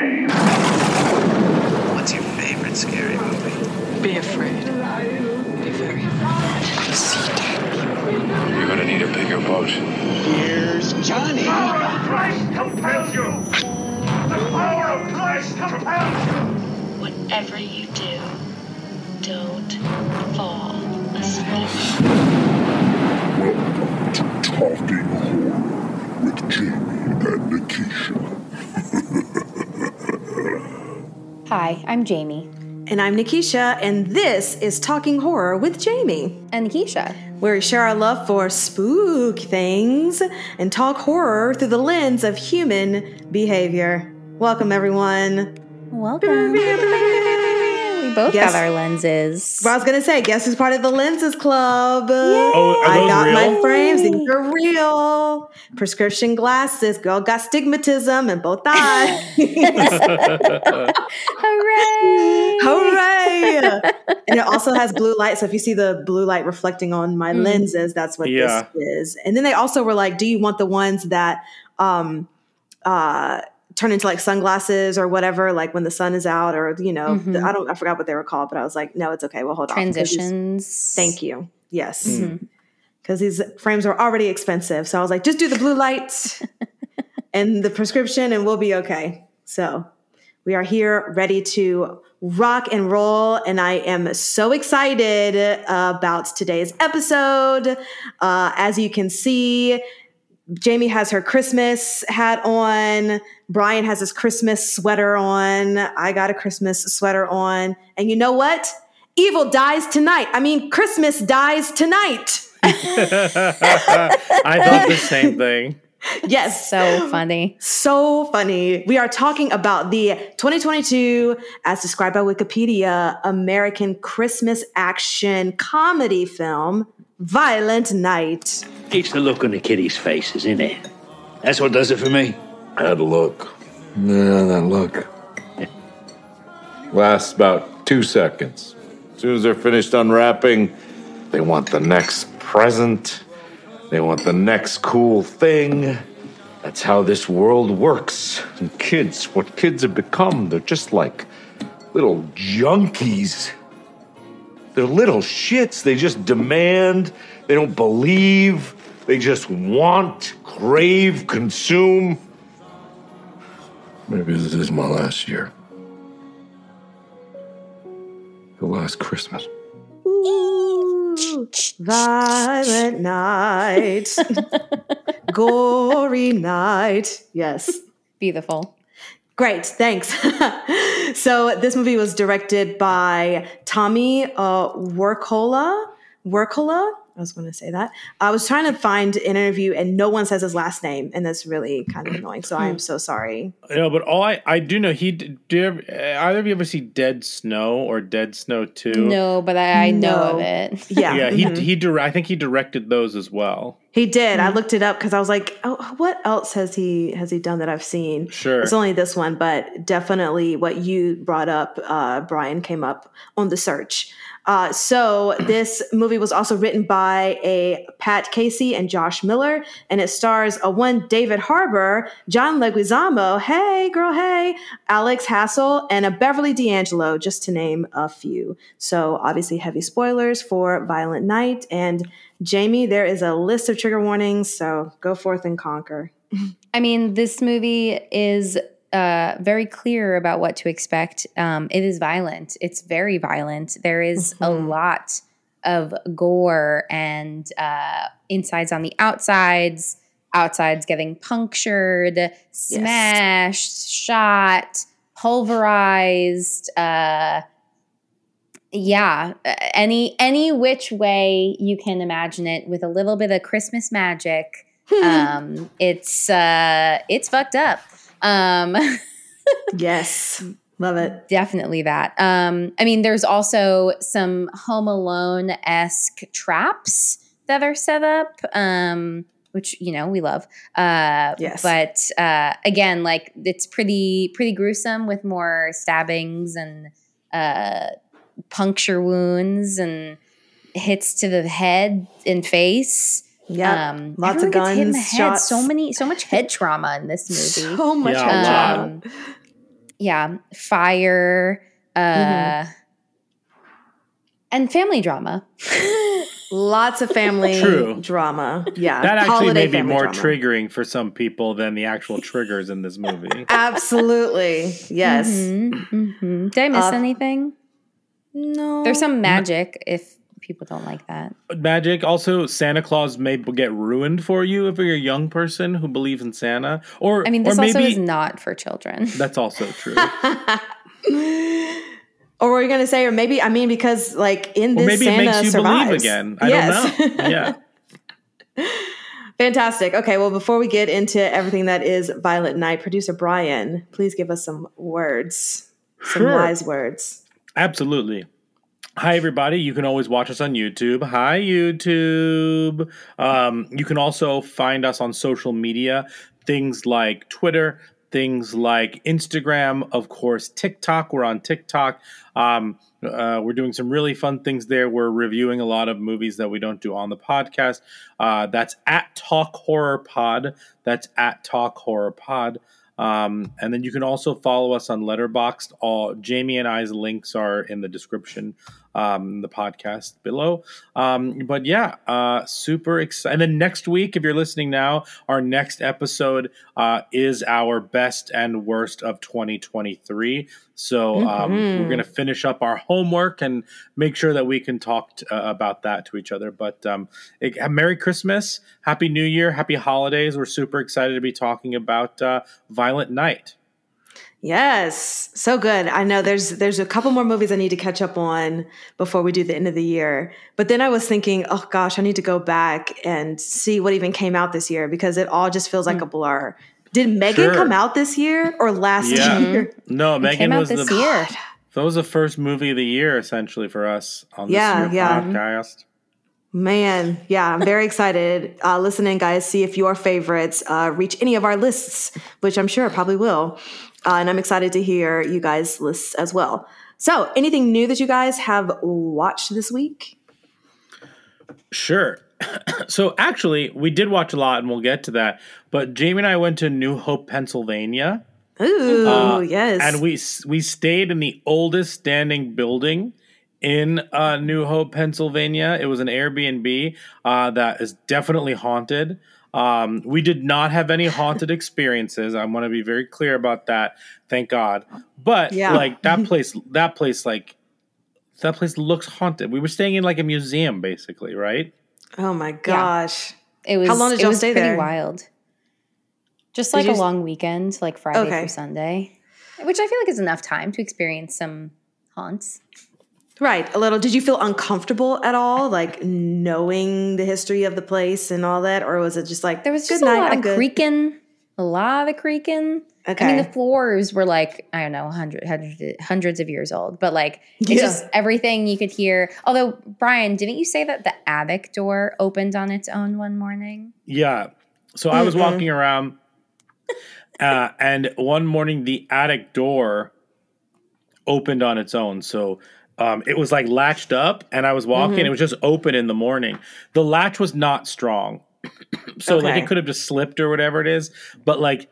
game. What's your favorite scary movie? Be afraid. Be very afraid. See dead people. You're gonna need a bigger boat. Here's Johnny. The power of Christ compels you! The power of Christ compels you! Whatever you do, don't Hi, I'm Jamie. And I'm Nikisha, and this is Talking Horror with Jamie, And Keisha. where we share our love for spook things and talk horror through the lens of human behavior. Welcome, everyone. Welcome. we both Yes. got our lenses. Well, I was gonna say, guess who's part of the Lenses Club? Oh, are I got real? my frames. These are real. Prescription glasses. Girl got stigmatism in both eyes. Hooray! Hooray! and it also has blue light. So if you see the blue light reflecting on my Mm. lenses, that's what Yeah. this is. And then they also were like, do you want the ones that um uh turn into like sunglasses or whatever, like when the sun is out or you know, Mhm. the- I don't I forgot what they were called, but I was like, no, it's okay. We'll hold on. Transitions. Thank you. Yes. Mhm. Because these frames are already expensive. So I was like, just do the blue lights and the prescription and we'll be okay. So we are here ready to rock and roll. And I am so excited about today's episode. Uh, as you can see, Jamie has her Christmas hat on. Bryan has his Christmas sweater on. I got a Christmas sweater on. And you know what? Evil dies tonight. I mean, Christmas dies tonight. I thought the same thing. Yes. So funny. So funny. We are talking about the 2022, as described by Wikipedia, American Christmas action comedy film, Violent Night. It's the look on the kiddies' faces, isn't it? That's what does it for me. That look. Yeah, that look. Lasts about two seconds. As soon as they're finished unwrapping, they want the next present. They want the next cool thing. That's how this world works. And kids, what kids have become, they're just like little junkies. They're little shits. They just demand. They don't believe. They just want, crave, consume. Maybe this is my last year. The last Christmas. Ooh, violent night. Gory night. Yes. Beautiful. Great, thanks. so this movie was directed by Tommy uh, Wirkola. Wirkola. I was going to say that. I was trying to find an interview, and no one says his last name, and that's really kind of annoying. So I am so sorry. No, but all I I do know he d- do you ever, uh, either of you ever see Dead Snow or Dead Snow Two? No, but I, I know of it. Yeah, Yeah, he mhm. he dir- I think he directed those as well. he did. I looked it up because I was like, oh, what else has he has he done that I've seen? Sure. It's only this one, but definitely what you brought up, uh, Bryan, came up on the search. Uh, so this movie was also written by a Pat Casey and Josh Miller, and it stars a one David Harbour, John Leguizamo, hey girl, hey, Alex Hassell, and a Beverly D'Angelo, just to name a few. So obviously heavy spoilers for Violent Night and Jamie. There is a list of trigger warnings, so go forth and conquer. I mean, this movie is uh, very clear about what to expect. Um, it is violent. It's very violent. There is a Mhm. lot of gore and uh, insides on the outsides, outsides getting punctured, smashed, shot, pulverized. Uh, yeah, any any which way you can imagine it, with a little bit of Christmas magic. um, it's uh, it's fucked up. Um, yes, love it. definitely that. Um, I mean, there's also some Home Alone esque traps that are set up, um, which you know we love. Uh, Yes. but uh, again, like it's pretty pretty gruesome with more stabbings and uh, puncture wounds and hits to the head and face. Yeah, Um, lots of everyone gets hit in the guns, head. shots. So many, so much head trauma in this movie. So much Yeah, head lot. trauma. yeah, fire, uh, Mm-hmm. and family drama. Lots of family True. drama. Yeah. that actually holiday may be more drama. triggering for some people than the actual triggers in this movie. Absolutely. Yes. Mhm. Did I miss Uh, anything? No. There's some magic if people don't like that. Magic. Also, Santa Claus may get ruined for you if you're a young person who believes in Santa. Or I mean, or this maybe also is not for children. that's also true. Or were you going to say, or maybe, I mean, because like in or this maybe Santa it makes you survives. believe again. I Yes. don't know. Yeah. Fantastic. Okay, well, before we get into everything that is Violent Night, producer Bryan, please give us some words, some Sure. wise words. Absolutely. Hi, everybody. You can always watch us on YouTube. Hi, YouTube. Um, you can also find us on social media, things like Twitter, things like Instagram, of course, TikTok. We're on TikTok. Um, uh, we're doing some really fun things there. We're reviewing a lot of movies that we don't do on the podcast. Uh, that's at Talk Horror Pod. That's at Talk Horror Pod. Um, and then you can also follow us on Letterboxd. All Jamie and I's links are in the description, um, the podcast below. Um, but yeah, uh, super excited. And then next week, if you're listening now, our next episode uh, is our best and worst of 2023. So um, Mhm. we're going to finish up our homework and make sure that we can talk t- uh, about that to each other. But um, it, Merry Christmas, Happy New Year, Happy Holidays. We're super excited to be talking about uh, Violent Night. Yes, so good. I know there's there's a couple more movies I need to catch up on before we do the end of the year. But then I was thinking, oh gosh, I need to go back and see what even came out this year because it all just feels like a blur. Did Megan Sure. come out this year or last Yeah. year? No, It Megan was this the year. that was the first movie of the year essentially for us on this Yeah, year yeah. podcast. Man, yeah, I'm very excited. Uh, listen in, guys. See if your favorites uh, reach any of our lists, which I'm sure probably will. Uh, and I'm excited to hear you guys' lists as well. So, anything new that you guys have watched this week? Sure. so actually, we did watch a lot, and we'll get to that. But Jamie and I went to New Hope, Pennsylvania, Ooh, Uh, yes. and we we stayed in the oldest standing building in uh, New Hope, Pennsylvania. It was an Airbnb uh, that is definitely haunted. Um, we did not have any haunted experiences. I want to be very clear about that. Thank God. But Yeah. like that place, that place, like that place looks haunted. We were staying in like a museum, basically, right? oh my gosh. It was How long did y'all was stay pretty there? wild. Just like you a s- long weekend, like Friday Okay. through Sunday, which I feel like is enough time to experience some haunts. Right, a little. Did you feel uncomfortable at all, like knowing the history of the place and all that, or was it just like There was good just a night, lot I'm of good? creaking, a lot of creaking. Okay, I mean, the floors were like I don't know, hundred, hundred, hundreds of years old, but like it's Yeah. just everything you could hear. Although Bryan, didn't you say that the attic door opened on its own one morning? Yeah. So I was walking around, uh, and one morning the attic door opened on its own. So um, it was like latched up, and I was walking. It was just open in the morning. The latch was not strong, so like it could have just slipped or whatever it is. But like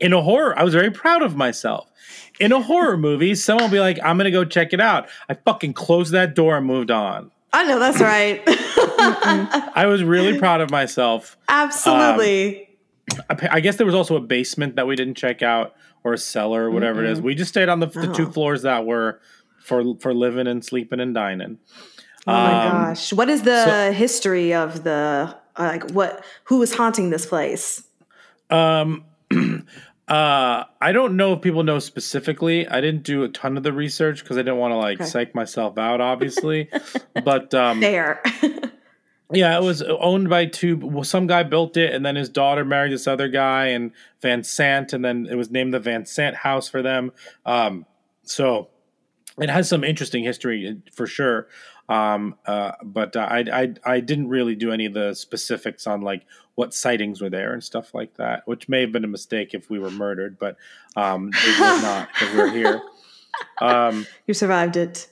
in a horror, I was very proud of myself. In a horror movie, someone will be like, "I'm gonna go check it out." I fucking closed that door and moved on. I know that's right. I was really proud of myself. Absolutely. I I guess there was also a basement that we didn't check out or a cellar or whatever it is. We just stayed on the, the two Oh. floors that were for for living and sleeping and dining. oh my um, gosh, what is the so- history of the uh, like what who is haunting this place? Um, uh, I don't know if people know specifically. I didn't do a ton of the research because I didn't want to like Okay. psych myself out, obviously. but um, There. Yeah, it was owned by two. Well, some guy built it, and then his daughter married this other guy, and Van Sant, and then it was named the Van Sant House for them. Um, so it has some interesting history uh, for sure. Um, uh, but uh, I, I I didn't really do any of the specifics on like what sightings were there and stuff like that, which may have been a mistake if we were murdered, but um, it was not because we we're here. Um, you survived it.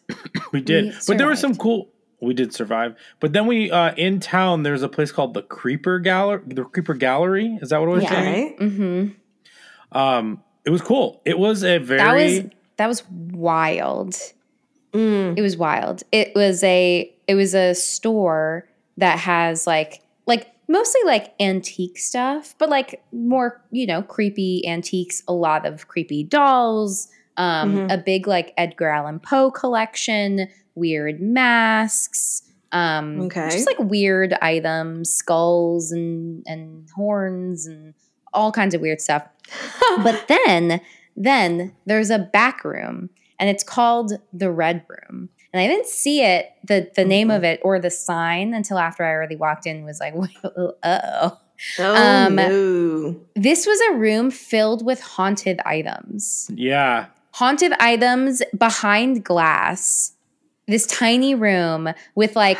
we did, We but there was some cool. We did survive, but then we uh, in town. There's a place called the Creeper Gallery. The Creeper Gallery is that what it was? Yeah. Mm-hmm. Um, it was cool. It was a very That was wild. It was wild. It was a it was a store that has like like mostly like antique stuff, but like more, you know, creepy antiques, a lot of creepy dolls, um, Mhm. a big like Edgar Allan Poe collection, weird masks, um Okay. just like weird items, skulls and and horns and all kinds of weird stuff. but then then there's a back room and it's called the red room and i didn't see it the the name of it or the sign until after i already walked in was like uh-oh Oh Um, no. this was a room filled with haunted items yeah. haunted items behind glass this tiny room with like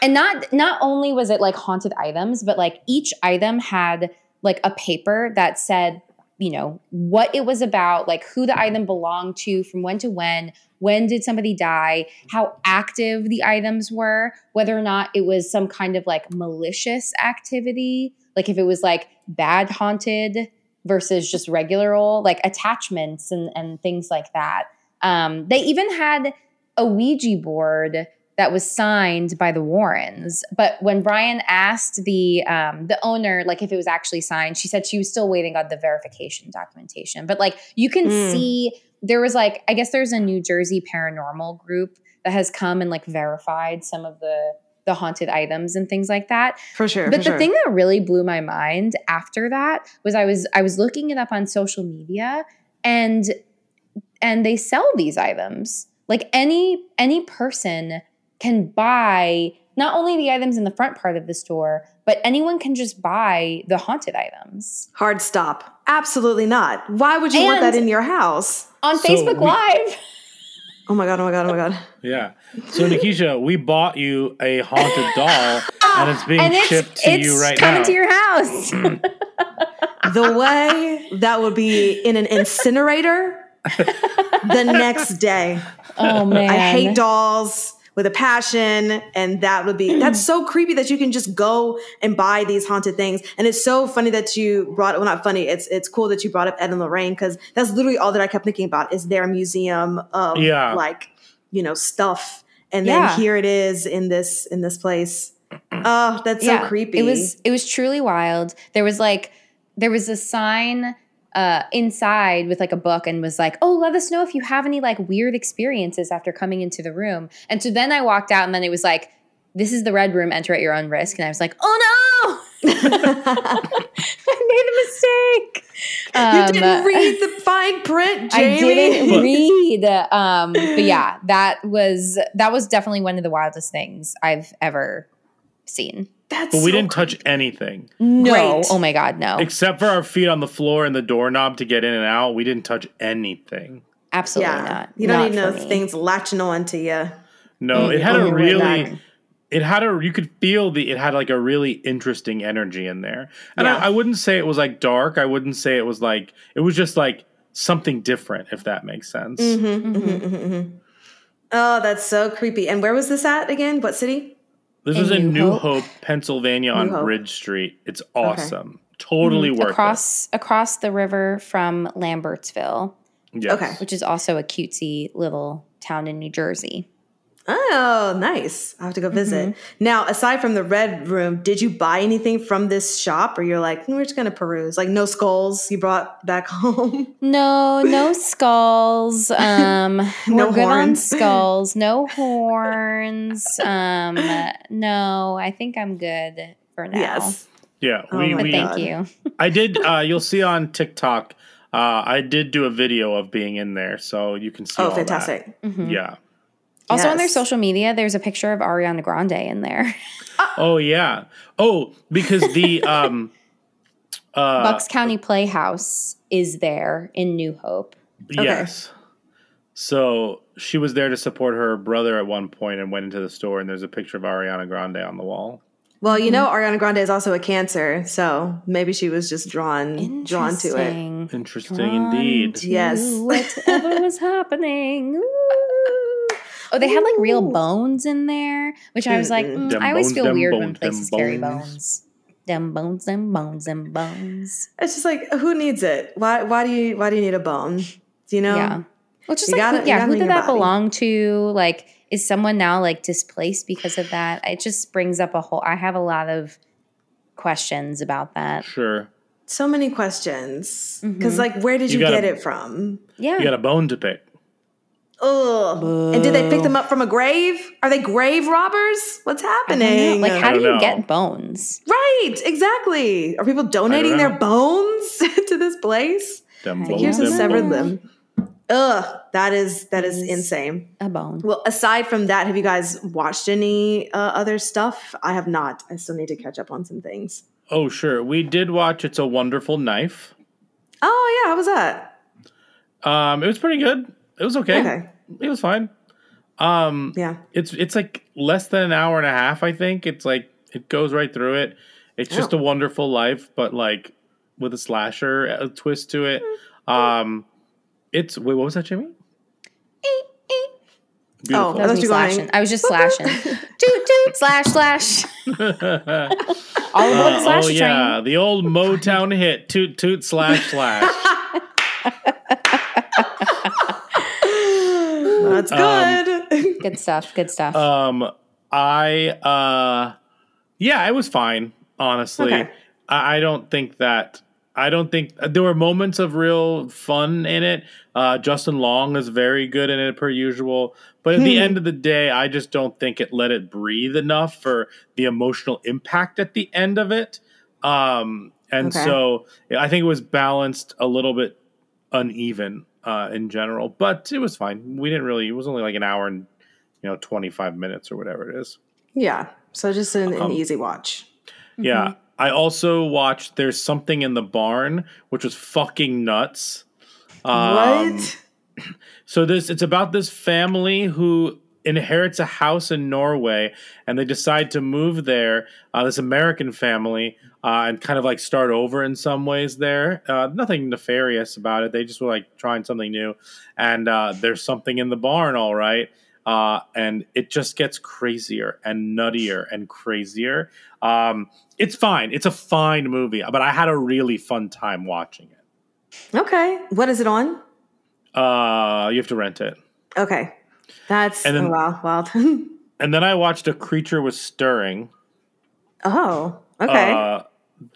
and not not only was it like haunted items but like each item had like a paper that said you know what it was about like who the item belonged to from when to when when did somebody die how active the items were whether or not it was some kind of like malicious activity like if it was like bad haunted versus just regular old like attachments and and things like that. Um they even had a ouija board that was signed by the Warrens. But when Bryan asked the um, the owner, like if it was actually signed, she said she was still waiting on the verification documentation. But like you can Mm. see, there was like I guess there's a New Jersey paranormal group that has come and like verified some of the the haunted items and things like that. For sure. But for the sure. thing that really blew my mind after that was I was I was looking it up on social media and and they sell these items. Like any any person can buy not only the items in the front part of the store, but anyone can just buy the haunted items Hard stop. Absolutely not. Why would you want that in your house? on So Facebook we- Live. Oh my god, oh my god, oh my god. Yeah. So Nikisha, we bought you a haunted doll and it's being and it's shipped to you right now. coming now. to your house. Mm. The way that would be in an incinerator the next day. oh man. I hate dolls with a passion, and that would be that's so creepy that you can just go and buy these haunted things. And it's so funny that you brought well, not funny. It's it's cool that you brought up Ed and Lorraine because that's literally all that I kept thinking about is their museum of Yeah. like you know stuff, and Yeah. then here it is in this in this place. Oh, that's so creepy. It was it was truly wild. There was like there was a sign uh, inside with like a book and was like, "Oh, let us know if you have any like weird experiences after coming into the room." And so then I walked out, and then it was like, "This is the red room. Enter at your own risk." And I was like, "Oh no, I made a mistake." you Um, didn't read the fine print, Jamie. I didn't read. Um, but yeah, that was that was definitely one of the wildest things I've ever seen. That's But we so didn't touch anything No, Great. oh my god, no, except for our feet on the floor and the doorknob to get in and out. We didn't touch anything. absolutely yeah, not. you don't Not need for no me. things latching on to you. No, it Mm, had oh, a really it had a you could feel the it had like a really interesting energy in there. And Yeah. I, I wouldn't say it was like dark. I wouldn't say it was like it was just like something different, if that makes sense. Mm-hmm, mhm, mhm, mhm. Oh, that's so creepy. And where was this at again? What city? This was in New New Hope. Hope, Pennsylvania on Hope. Bridge Street. It's awesome. Totally worth Mm-hmm. across across the river from Lambertsville. Yes. Okay. which is also a cutesy little town in New Jersey. Oh, nice. I have to go visit. Mm-hmm. Now, aside from the red room, did you buy anything from this shop or you're like, "Hmm, we're just going to peruse? Like no skulls you brought back home? No, no skulls. Um, No we're good on horns. skulls. No horns. Um, no, I think I'm good for now. Yes. Yeah. Oh we, my we But thank you. I did uh you'll see on TikTok. Uh I did do a video of being in there, so you can see Oh, all that. fantastic. Mhm. Yeah. Also on their social media, there's a picture of Ariana Grande in there. Oh yeah. Oh, because the um uh Bucks County Playhouse is there in New Hope. yes. So she was there to support her brother at one point and went into the store and there's a picture of Ariana Grande on the wall. Well, you Mm-hmm. know, Ariana Grande is also a cancer, so maybe she was just drawn drawn to it. Interesting. Interesting Drawn indeed. to Yes. Whatever was happening. Ooh. Oh, they had like real bones in there, which I was like, Mm-mm. mm, Them I always bones, feel weird when bones, them places carry bones. bones. Them bones, them bones, them bones. It's just like who needs it? Why why do you why do you need a bone? Do you know? Yeah. Well, just You like, gotta- who, yeah, who did that body. belong to? Like, is someone now like displaced because of that? It just brings up a whole. I have a lot of questions about that. Sure. So many questions. Because Mhm. like where did You you, gotta- get it from? Yeah. You got a bone to pick. Ugh. And did they pick them up from a grave? Are they grave robbers? What's I don't know. happening? Like, how do you know. get bones? right, exactly. Are people donating their bones to this place? Them Like, bones, here's a severed bones. limb. Ugh, that is that is Is- insane. A bone. Well, aside from that, have you guys watched any uh, other stuff? I have not. I still need to catch up on some things. Oh, sure. We did watch It's a Wonderful Knife. Oh yeah, how was that? Um, it was pretty good. It was okay. Okay. It was fine. Um, Yeah. it's it's like less than an hour and a half. I think it's like it goes right through it. It's just Oh. a wonderful life, but like with a slasher uh twist to it. Um, it's wait, what was that, Jimmy? Oh, That was me you were slashing. I was just slashing. toot toot slash slash. All aboard the Uh, slash oh train. yeah, the old Motown hit toot toot slash slash. That's good. Good stuff. Good stuff. Um, I uh, yeah, it was fine. Honestly, Okay. I, I don't think that. I don't think there were moments of real fun in it. Uh, Justin Long is very good in it per usual, but at the Hmm. end of the day, I just don't think it let it breathe enough for the emotional impact at the end of it. Um, and Okay. so I think it was balanced a little bit uneven uh, in general, but it was fine. We didn't really. It was only like an hour and you know twenty five minutes or whatever it is. yeah. So just an, an Um, easy watch. Yeah. I also watched There's Something in the Barn, which was fucking nuts. Um, what? So this it's about this family who inherits a house in Norway and they decide to move there. Uh, this American family uh, and kind of like start over in some ways there. Uh, nothing nefarious about it. They just were like trying something new. And uh, there's something in the barn, all right. Uh, and it just gets crazier and nuttier and crazier. Um, it's fine. It's a fine movie, but I had a really fun time watching it. Okay. What is it on? Uh, you have to rent it. Okay. That's And then- wow, wild. And then I watched A Creature Was Stirring. oh, okay. Uh,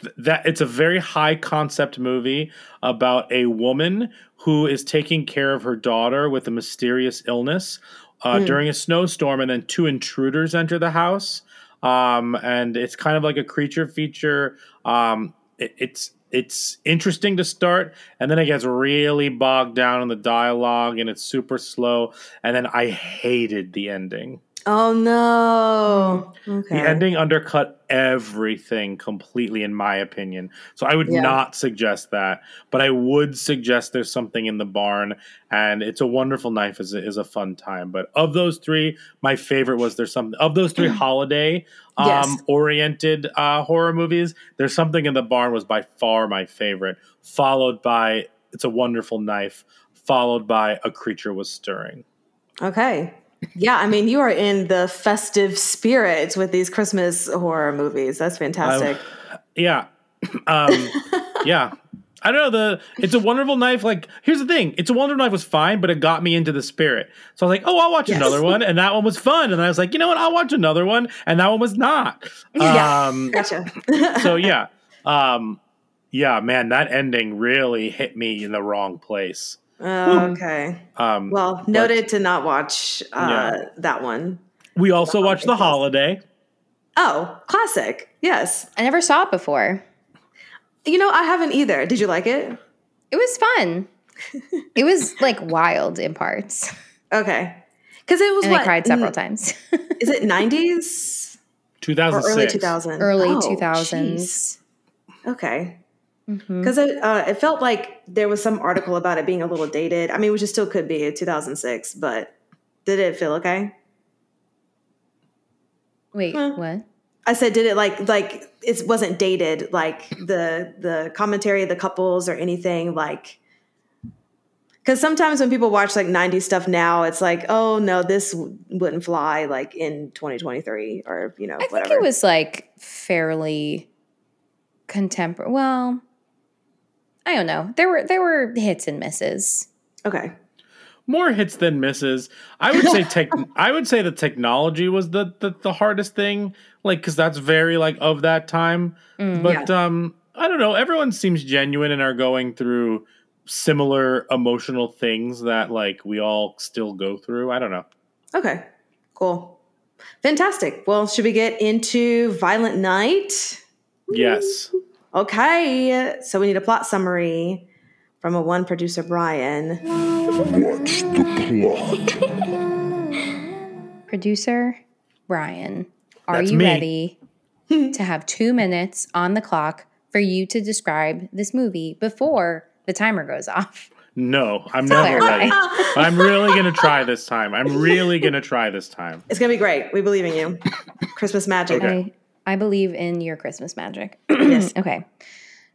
th- that it's a very high concept movie about a woman who is taking care of her daughter with a mysterious illness uh, Mm. during a snowstorm, and then two intruders enter the house. Um, and it's kind of like a creature feature. Um, it, it's it's interesting to start, and then it gets really bogged down in the dialogue, and it's super slow. And then I hated the ending. Oh no. Okay. The ending undercut everything completely, in my opinion. So I would Yeah. not suggest that, but I would suggest there's something in the barn, and it's a wonderful knife is a, is a fun time. But of those three, my favorite was there's something of those three holiday um, Yes. oriented uh, horror movies. There's something in the barn was by far my favorite, followed by it's a wonderful knife, followed by a creature was stirring. Okay. Yeah, I mean, you are in the festive spirit with these Christmas horror movies. That's fantastic. Yeah. Um, yeah. I don't know the it's a wonderful knife. Like here's the thing, it's a wonderful knife was fine, but it got me into the spirit. So I was like, oh, I'll watch Yes. another one, and that one was fun. And I was like, you know what, I'll watch another one, and that one was not. Yeah. Um, gotcha. so yeah, um, yeah, man, that ending really hit me in the wrong place. Okay. Um, Well, noted to not watch uh, that one. we also watched The Holiday. Oh, classic. Yes. I never saw it before. You know, I haven't either. Did you like it? It was fun. it was like wild in parts, Okay. Because it was and what? I cried several times. Is it 90s or early 2000s? Early Oh, two jeez. thousands. Okay. Mm-hmm. Because it, uh, it felt like there was some article about it being a little dated. I mean, which it still could be 2006, but did it feel okay? Wait, what? I said, did it like like it wasn't dated like the the commentary of the couples or anything like because sometimes when people watch like 90s stuff now, it's like, oh no, this w- wouldn't fly like in 2023 or you know I think whatever. it was like fairly contemporary. Well, I don't know. There were there were hits and misses. Okay. More hits than misses. I would say tech. I would say the technology was the the, the hardest thing, like because that's very like of that time. Mm, but um, I don't know. Everyone seems genuine and are going through similar emotional things that like we all still go through. I don't know. Okay. Cool. Fantastic. Well, should we get into Violent Night? Yes. Okay. So we need a plot summary from a one producer, Bryan. What's the plot? Producer Bryan, are That's you me. ready to have two minutes on the clock for you to describe this movie before the timer goes off? No, I'm never clarify. ready. I'm really gonna try this time. I'm really gonna try this time. It's going to be great. We believe in you. Christmas magic. Okay. I, believe in your Christmas magic. Yes. okay.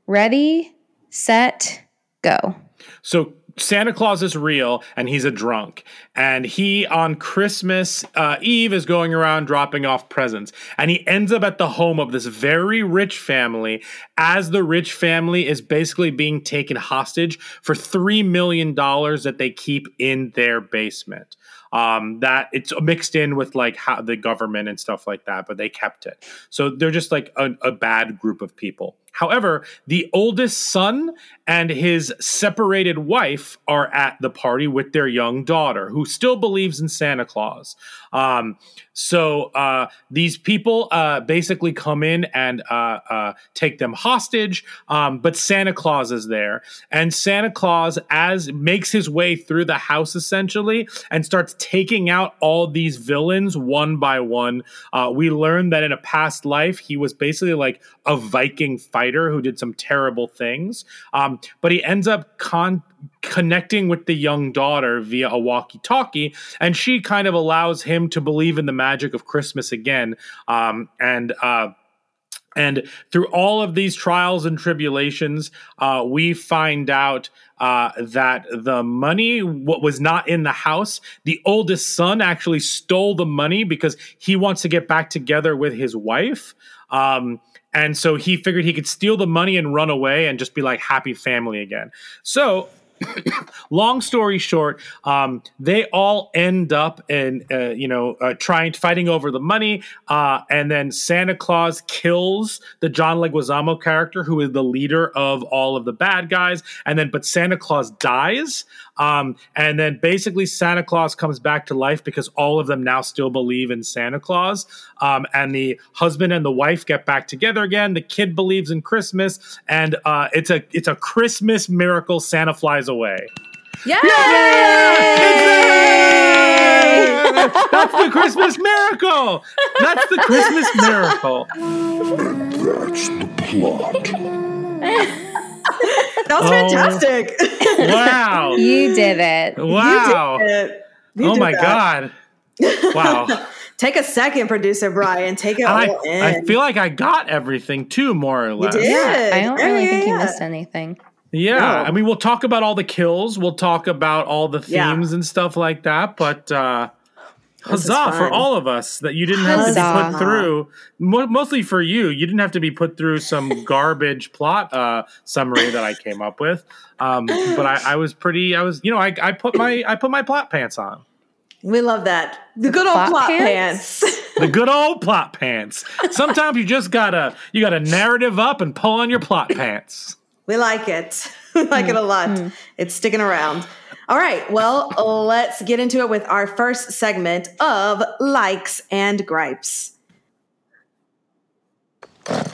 Ready, set, go. So Santa Claus is real and he's a drunk. And he on Christmas uh, Eve is going around dropping off presents. And he ends up at the home of this very rich family as the rich family is basically being taken hostage for $3 million that they keep in their basement. Um, that it's mixed in with like how the government and stuff like that, but they kept it. So they're just like a, a bad group of people. However, the oldest son and his separated wife are at the party with their young daughter, who still believes in Santa Claus. Um, so uh, these people uh, basically come in and uh, uh, take them hostage, um, but Santa Claus is there, and Santa Claus as makes his way through the house essentially and starts taking out all these villains one by one. Uh, we learn that in a past life he was basically like a Viking fighter who did some terrible things, um, but he ends up con- connecting with the young daughter via a walkie-talkie, and she kind of allows him to believe in the magic of Christmas again. Um, and uh, and through all of these trials and tribulations, uh, we find out uh, that the money what was not in the house. The oldest son actually stole the money because he wants to get back together with his wife. Um, and so he figured he could steal the money and run away and just be like happy family again. So long story short, um, they all end up in, uh, you know, uh, trying fighting over the money, uh, and then Santa Claus kills the John Leguizamo character, who is the leader of all of the bad guys, and then but Santa Claus dies, um, and then basically Santa Claus comes back to life because all of them now still believe in Santa Claus, um, and the husband and the wife get back together again. The kid believes in Christmas, and uh, it's a it's a Christmas miracle. Santa flies away. Yay! That's the Christmas miracle. That's the Christmas miracle. That's the plot. That was Oh. fantastic. Wow. You did it. Wow. You did it. You Oh did my that. god. Wow. Take a second, producer Bryan. Take it I, all in. I feel like I got everything too, more or you less. Yeah, I don't Yeah, really yeah, think you missed anything. Yeah. No. I mean, we'll talk about all the kills. We'll talk about all the Yeah. themes and stuff like that. But uh, This is huzzah for all of us that you didn't have to be put through. Mo- mostly for you, you didn't have to be put through some garbage plot uh, summary that I came up with. Um, but I, I was pretty. I was, you know, I, I put my I put my plot pants on. We love that. The good old plot plot pants? pants. The good old plot pants. Sometimes you just gotta you gotta narrative up and pull on your plot pants. we like it. We like it a lot. It's sticking around. All right. Well, let's get into it with our first segment of likes and gripes. And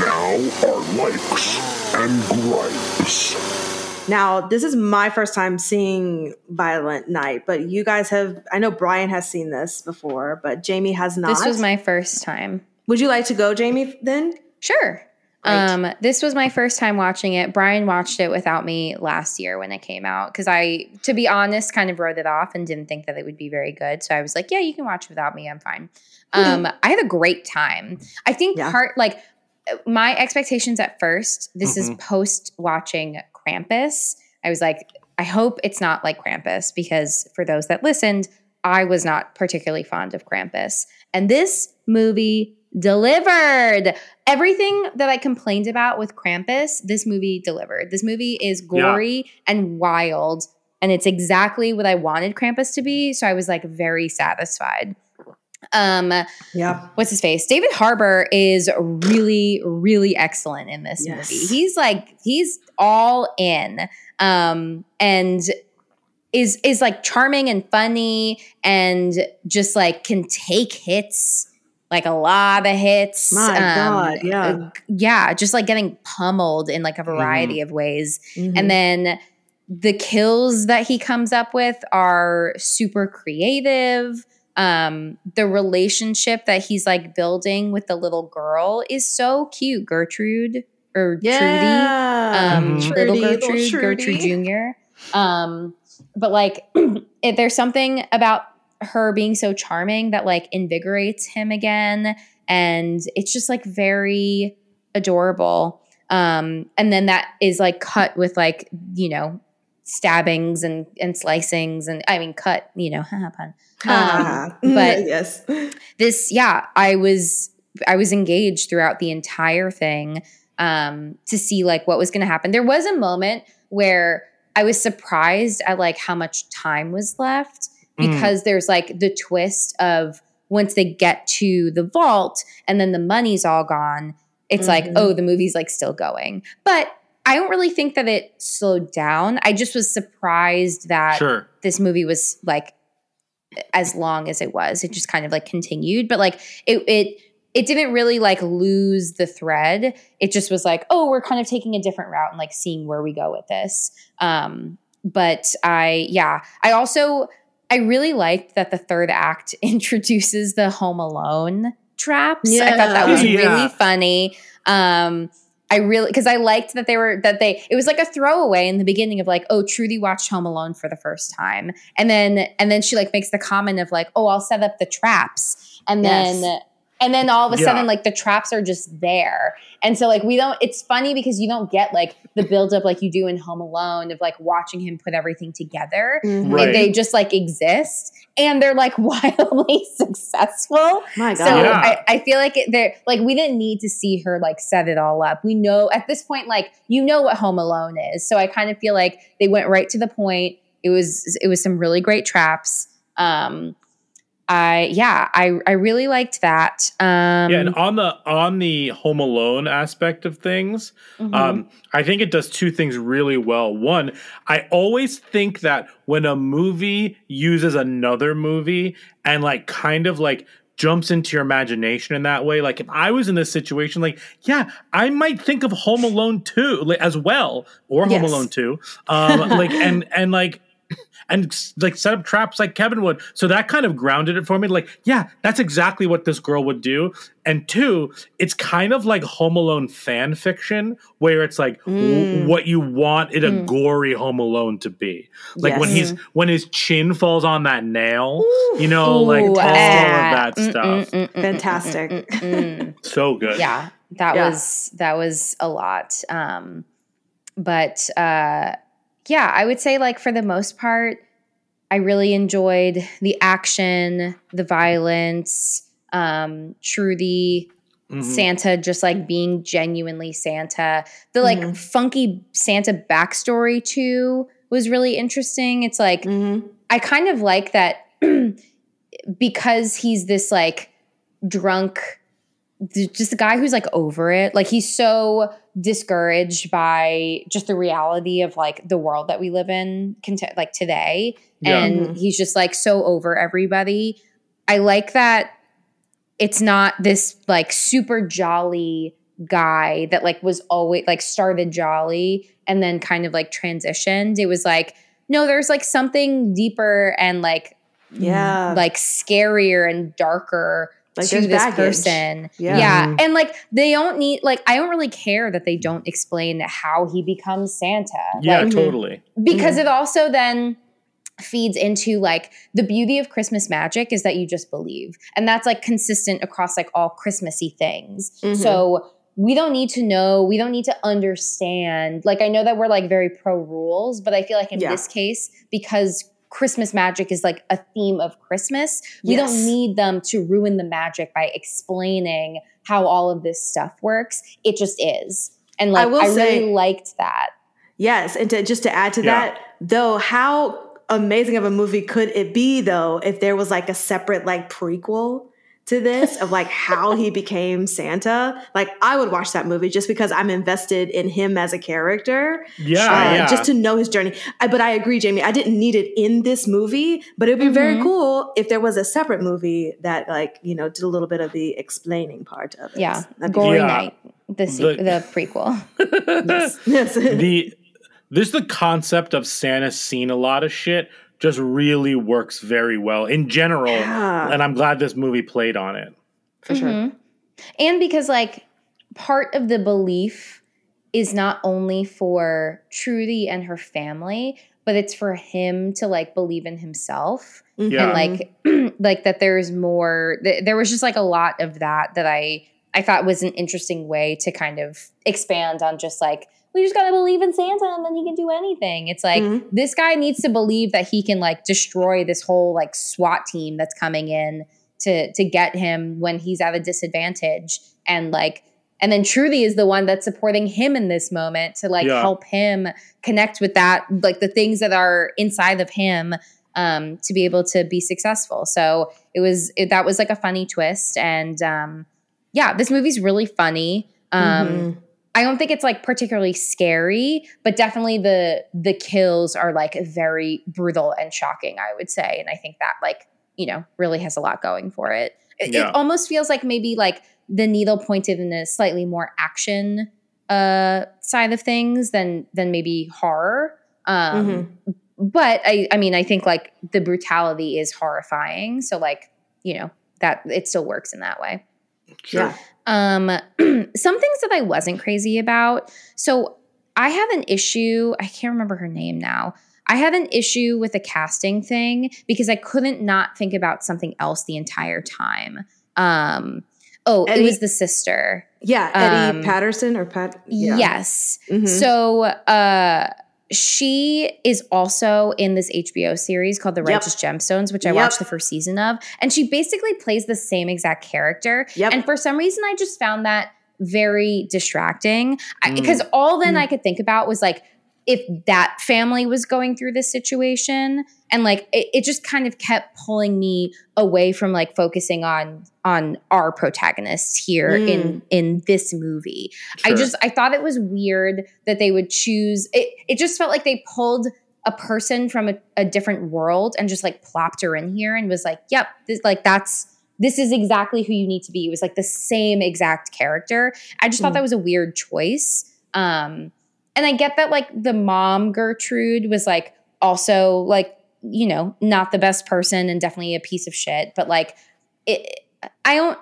now our likes and gripes. Now, this is my first time seeing Violent Night, but you guys have, I know Brian has seen this before, but Jamie has not. This was my first time. Would you like to go, Jamie, then? Sure. Great. Um, this was my first time watching it. Brian watched it without me last year when it came out because I, to be honest, kind of wrote it off and didn't think that it would be very good. So I was like, yeah, you can watch without me. I'm fine. Um, I had a great time. I think Yeah. part like my expectations at first. This is Mhm. post watching Krampus. I was like, I hope it's not like Krampus because for those that listened, I was not particularly fond of Krampus, and this movie delivered. Everything that I complained about with Krampus, this movie delivered. This movie is gory and wild, and it's exactly what I wanted Krampus to be. So I was like very satisfied. Um, yeah. what's his face? David Harbour is really, really excellent in this Yes. movie. He's like he's all in, um, and is is like charming and funny, and just like can take hits, like a lot of hits. My Um, God, yeah. yeah, just like getting pummeled in like a variety of ways, Mhm. and then the kills that he comes up with are super creative um the relationship that he's like building with the little girl is so cute gertrude or trudy um Mhm. little Trudy, little gertrude gertrude junior um but like if there's something about her being so charming that like invigorates him again. And it's just like very adorable. Um and then that is like cut with like you know stabbings and and slicings and i mean cut you know pun. Um, but yes. this yeah i was i was engaged throughout the entire thing um to see like what was going to happen. There was a moment where i was surprised at like how much time was left Mm. because there's like the twist of once they get to the vault and then the money's all gone it's like Mhm. oh the movie's like still going. But i don't really think that it slowed down. I just was surprised that Sure. this movie was like as long as it was. It just kind of like continued. But like it it it didn't really like lose the thread. It just was like oh we're kind of taking a different route and like seeing where we go with this. Um but i yeah. I also i really liked that the third act introduces the home alone traps i thought that was Yeah. really funny um I really because I liked that they were that they it was like a throwaway in the beginning of like oh Trudy watched Home Alone for the first time and then and then she like makes the comment of like oh I'll set up the traps and Yes. then and then all of a Yeah. sudden like the traps are just there and so like we don't it's funny because you don't get like the buildup like you do in Home Alone of like watching him put everything together Mhm. Right. they just like exist and they're like wildly successful My God. so Yeah. I, I feel like it, they're like we didn't need to see her like set it all up. We know at this point, like you know what Home Alone is. So I kind of feel like they went right to the point. It was it was some really great traps. Um, I yeah, I I really liked that. Um, yeah, and on the on the Home Alone aspect of things, mhm. um, I think it does two things really well. One, I always think that when a movie uses another movie and like kind of like jumps into your imagination in that way, like if I was in this situation, like yeah, I might think of Home Alone two like, as well, or Home Yes. Alone two, um, like and and like and like set up traps like Kevin would. So that kind of grounded it for me. Like, yeah, that's exactly what this girl would do. And two, it's kind of like Home Alone fan fiction, where it's like w- Mm. what you want it a Mm. gory Home Alone to be. Like when Yes. he's when his chin falls on that nail, you know, like all ah, of that stuff. mm, Fantastic. So good. yeah that Yeah. was that was a lot um but uh yeah i would say like for the most part i really enjoyed the action the violence um trudy Mhm. santa just like being genuinely santa the like Mhm. funky santa backstory too was really interesting it's like Mhm. I kind of like that because he's this like drunk, just a guy who's like over it. Like he's so discouraged by just the reality of like the world that we live in, cont- like today, Yeah. and Mhm. he's just like so over everybody. I like that it's not this like super jolly guy that like was always like started jolly and then kind of like transitioned. It was like no, there's like something deeper and like Yeah. like scarier and darker Like, to this baggage. person. Yeah. Yeah. Mhm. And like they don't need like I don't really care that they don't explain how he becomes Santa. Yeah, Like, totally. because it also then feeds into like the beauty of Christmas magic is that you just believe. And that's like consistent across like all Christmassy things. Mhm. So we don't need to know, we don't need to understand. Like I know that we're like very pro rules, but I feel like in Yeah. this case because Christmas magic is like a theme of Christmas. We Yes. don't need them to ruin the magic by explaining how all of this stuff works. It just is. And like I will I, say- really liked that. Yes, and to, just to add to Yeah. that, though, how amazing of a movie could it be though if there was like a separate like prequel to this of like how he became Santa? Like I would watch that movie just because I'm invested in him as a character. Yeah, uh, yeah. just to know his journey. I, but I agree, Jamie. I didn't need it in this movie, but it'd be very Mhm. cool if there was a separate movie that, like, you know, did a little bit of the explaining part of it. Yeah. Be Gory Yeah. Night. The, se- The- the prequel. yes. yes. the this the concept of Santa seeing a lot of shit just really works very well in general, Yeah. and I'm glad this movie played on it. for sure. Mhm. And because like part of the belief is not only for Trudy and her family, but it's for him to like believe in himself Yeah. and like like that there's more th- there was just like a lot of that that I I thought was an interesting way to kind of expand on just like we just gotta believe in Santa and then he can do anything. It's like Mhm. this guy needs to believe that he can like destroy this whole like SWAT team that's coming in to to get him when he's at a disadvantage and like and then Trudy is the one that's supporting him in this moment to like Yeah. help him connect with that like the things that are inside of him um, to be able to be successful. So it was it, that was like a funny twist, and um, yeah, this movie's really funny. Um, Mhm. I don't think it's like particularly scary, but definitely the the kills are like very brutal and shocking. I would say, and I think that like you know really has a lot going for it. It, Yeah. it almost feels like maybe like the needle pointed in a slightly more action uh side of things than than maybe horror. Um, but I, I mean, I think like the brutality is horrifying. So like, you know, that it still works in that way. Sure. Yeah. Um, some things that I wasn't crazy about. So I have an issue. I can't remember her name now. I had an issue with the casting thing because I couldn't not think about something else the entire time. Um, oh, Edi- it was the sister. Yeah. Edi Um, Patterson or Pat? Yeah. Yes. Mhm. So uh she is also in this HBO series called The Yep. Righteous Gemstones, which I Yep. watched the first season of. And she basically plays the same exact character. Yep. And for some reason, I just found that very distracting. Mm. Because all then Mm. I could think about was like, if that family was going through this situation and like it, it just kind of kept pulling me away from like focusing on on our protagonists here in Mm. in this movie I just I thought it was weird that they would choose it. It just felt like they pulled a person from a, a different world and just like plopped her in here and was like, "Yep, this like that's this is exactly who you need to be." It was like the same exact character. I just thought Mm. that was a weird choice. Um, and I get that like the mom Gertrude was like also like you know not the best person and definitely a piece of shit, but like it. I don't.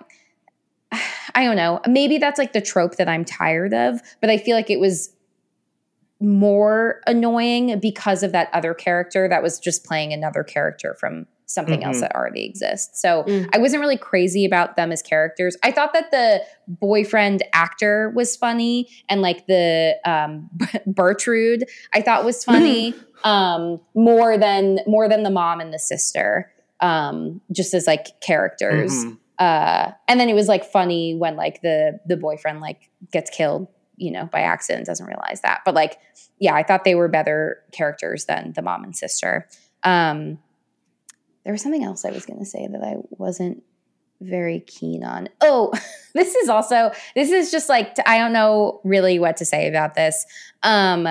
I don't know. Maybe that's like the trope that I'm tired of, but I feel like it was more annoying because of that other character that was just playing another character from something else Mhm. that already exists. So Mm. I wasn't really crazy about them as characters. I thought that the boyfriend actor was funny and like the um Bertrude I thought was funny um more than more than the mom and the sister um just as like characters Mhm. uh and then it was like funny when like the the boyfriend like gets killed you know by accident doesn't realize that but like yeah i thought they were better characters than the mom and sister um there was something else i was going to say that i wasn't very keen on oh this is also this is just like i don't know really what to say about this um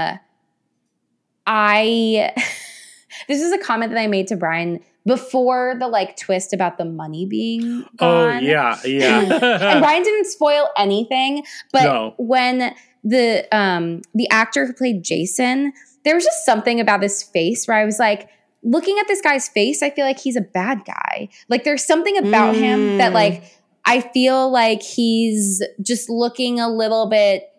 i this is a comment that i made to bryan before the like twist about the money being Oh gone yeah, yeah. and Bryan didn't spoil anything, but No. when the um the actor who played Jason, there was just something about this face where I was like, looking at this guy's face, I feel like he's a bad guy. Like there's something about him that Mm. like I feel like he's just looking a little bit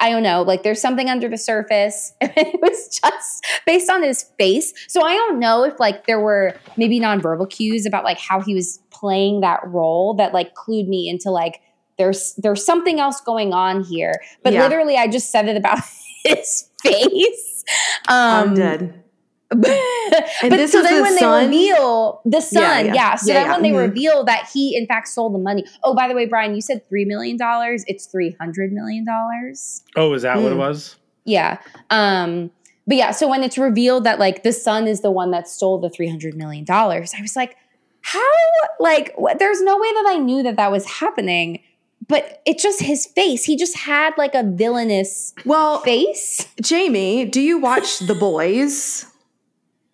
I don't know, like there's something under the surface. And it was just based on his face. So I don't know if like there were maybe nonverbal cues about like how he was playing that role that like clued me into like there's there's something else going on here. But Yeah. literally I just said it about his face. Um, I'm dead. but so then the when son? they reveal the son, Yeah, yeah. yeah. So Yeah, then yeah. when they Mhm. reveal that he in fact stole the money. Oh, by the way, Bryan, you said three million dollars. It's three hundred million dollars. Oh, is that what it Mm. was? Yeah. Um, but yeah, so when it's revealed that like the son is the one that stole the three hundred million dollars, I was like, how? Like, what? there's no way that I knew that that was happening. But it's just his face. He just had like a villainous Well, face. Jamie, do you watch The Boys?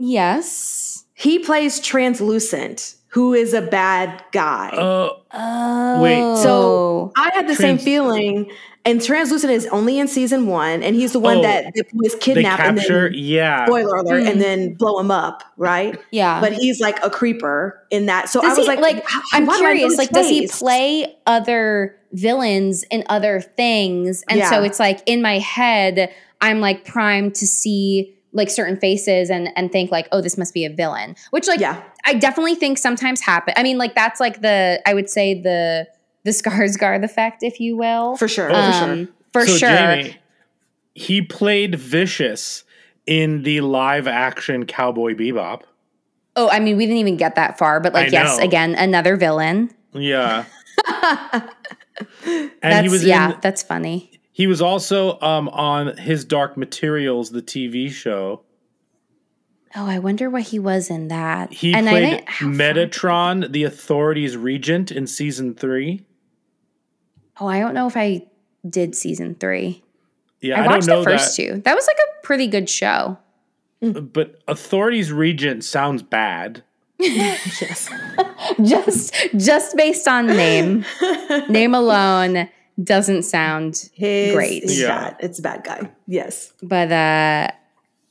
Yes. He plays Translucent, who is a bad guy. Uh, Oh. Wait. So I had the same feeling. And Translucent is only in season one, and he's the one Oh, that that was they kidnapped and capture, then yeah. spoiler alert, Mhm. and then blow him up, right? yeah. But he's like a creeper in that. So does I was he like, like? h- I'm why do I know curious. his Like, does he play other villains in other things? And so it's like in my head, I'm like primed to see like certain faces and and think like, oh, this must be a villain. Which like Yeah, I definitely think sometimes happen. I mean, like that's like the I would say the the Skarsgård effect, if you will. for sure, um, for sure. For so sure. Jamie, he played Vicious in the live action Cowboy Bebop. Oh, I mean, we didn't even get that far, but like, I yes, know. again, another villain. Yeah. and that's he was yeah, in that's funny. He was also um on his Dark Materials, the TV show. Oh, I wonder what he was in that. He and I played didn't- how far- Metatron, the authorities regent in season three. Oh, I don't know if I did season three. Yeah, I I, watched don't know the first that, two. That was like a pretty good show. but authorities regent sounds bad. yes. just just based on name. name alone doesn't sound His Great. is Yeah. bad. It's a bad guy. Yes. but uh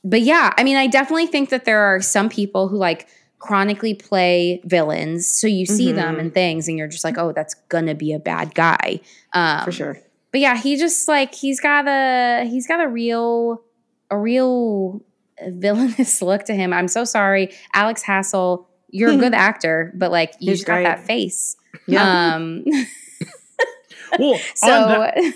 but yeah, I mean I definitely think that there are some people who like chronically play villains. So you see them Mhm. in things and you're just like, "Oh, that's going to be a bad guy." Um For sure. but yeah, he just like he's got a he's got a real a real villainous look to him. I'm so sorry, Alex Hassell. You're a good actor, but like you He's just got great. that face. Yeah. Um, Well, so on, that,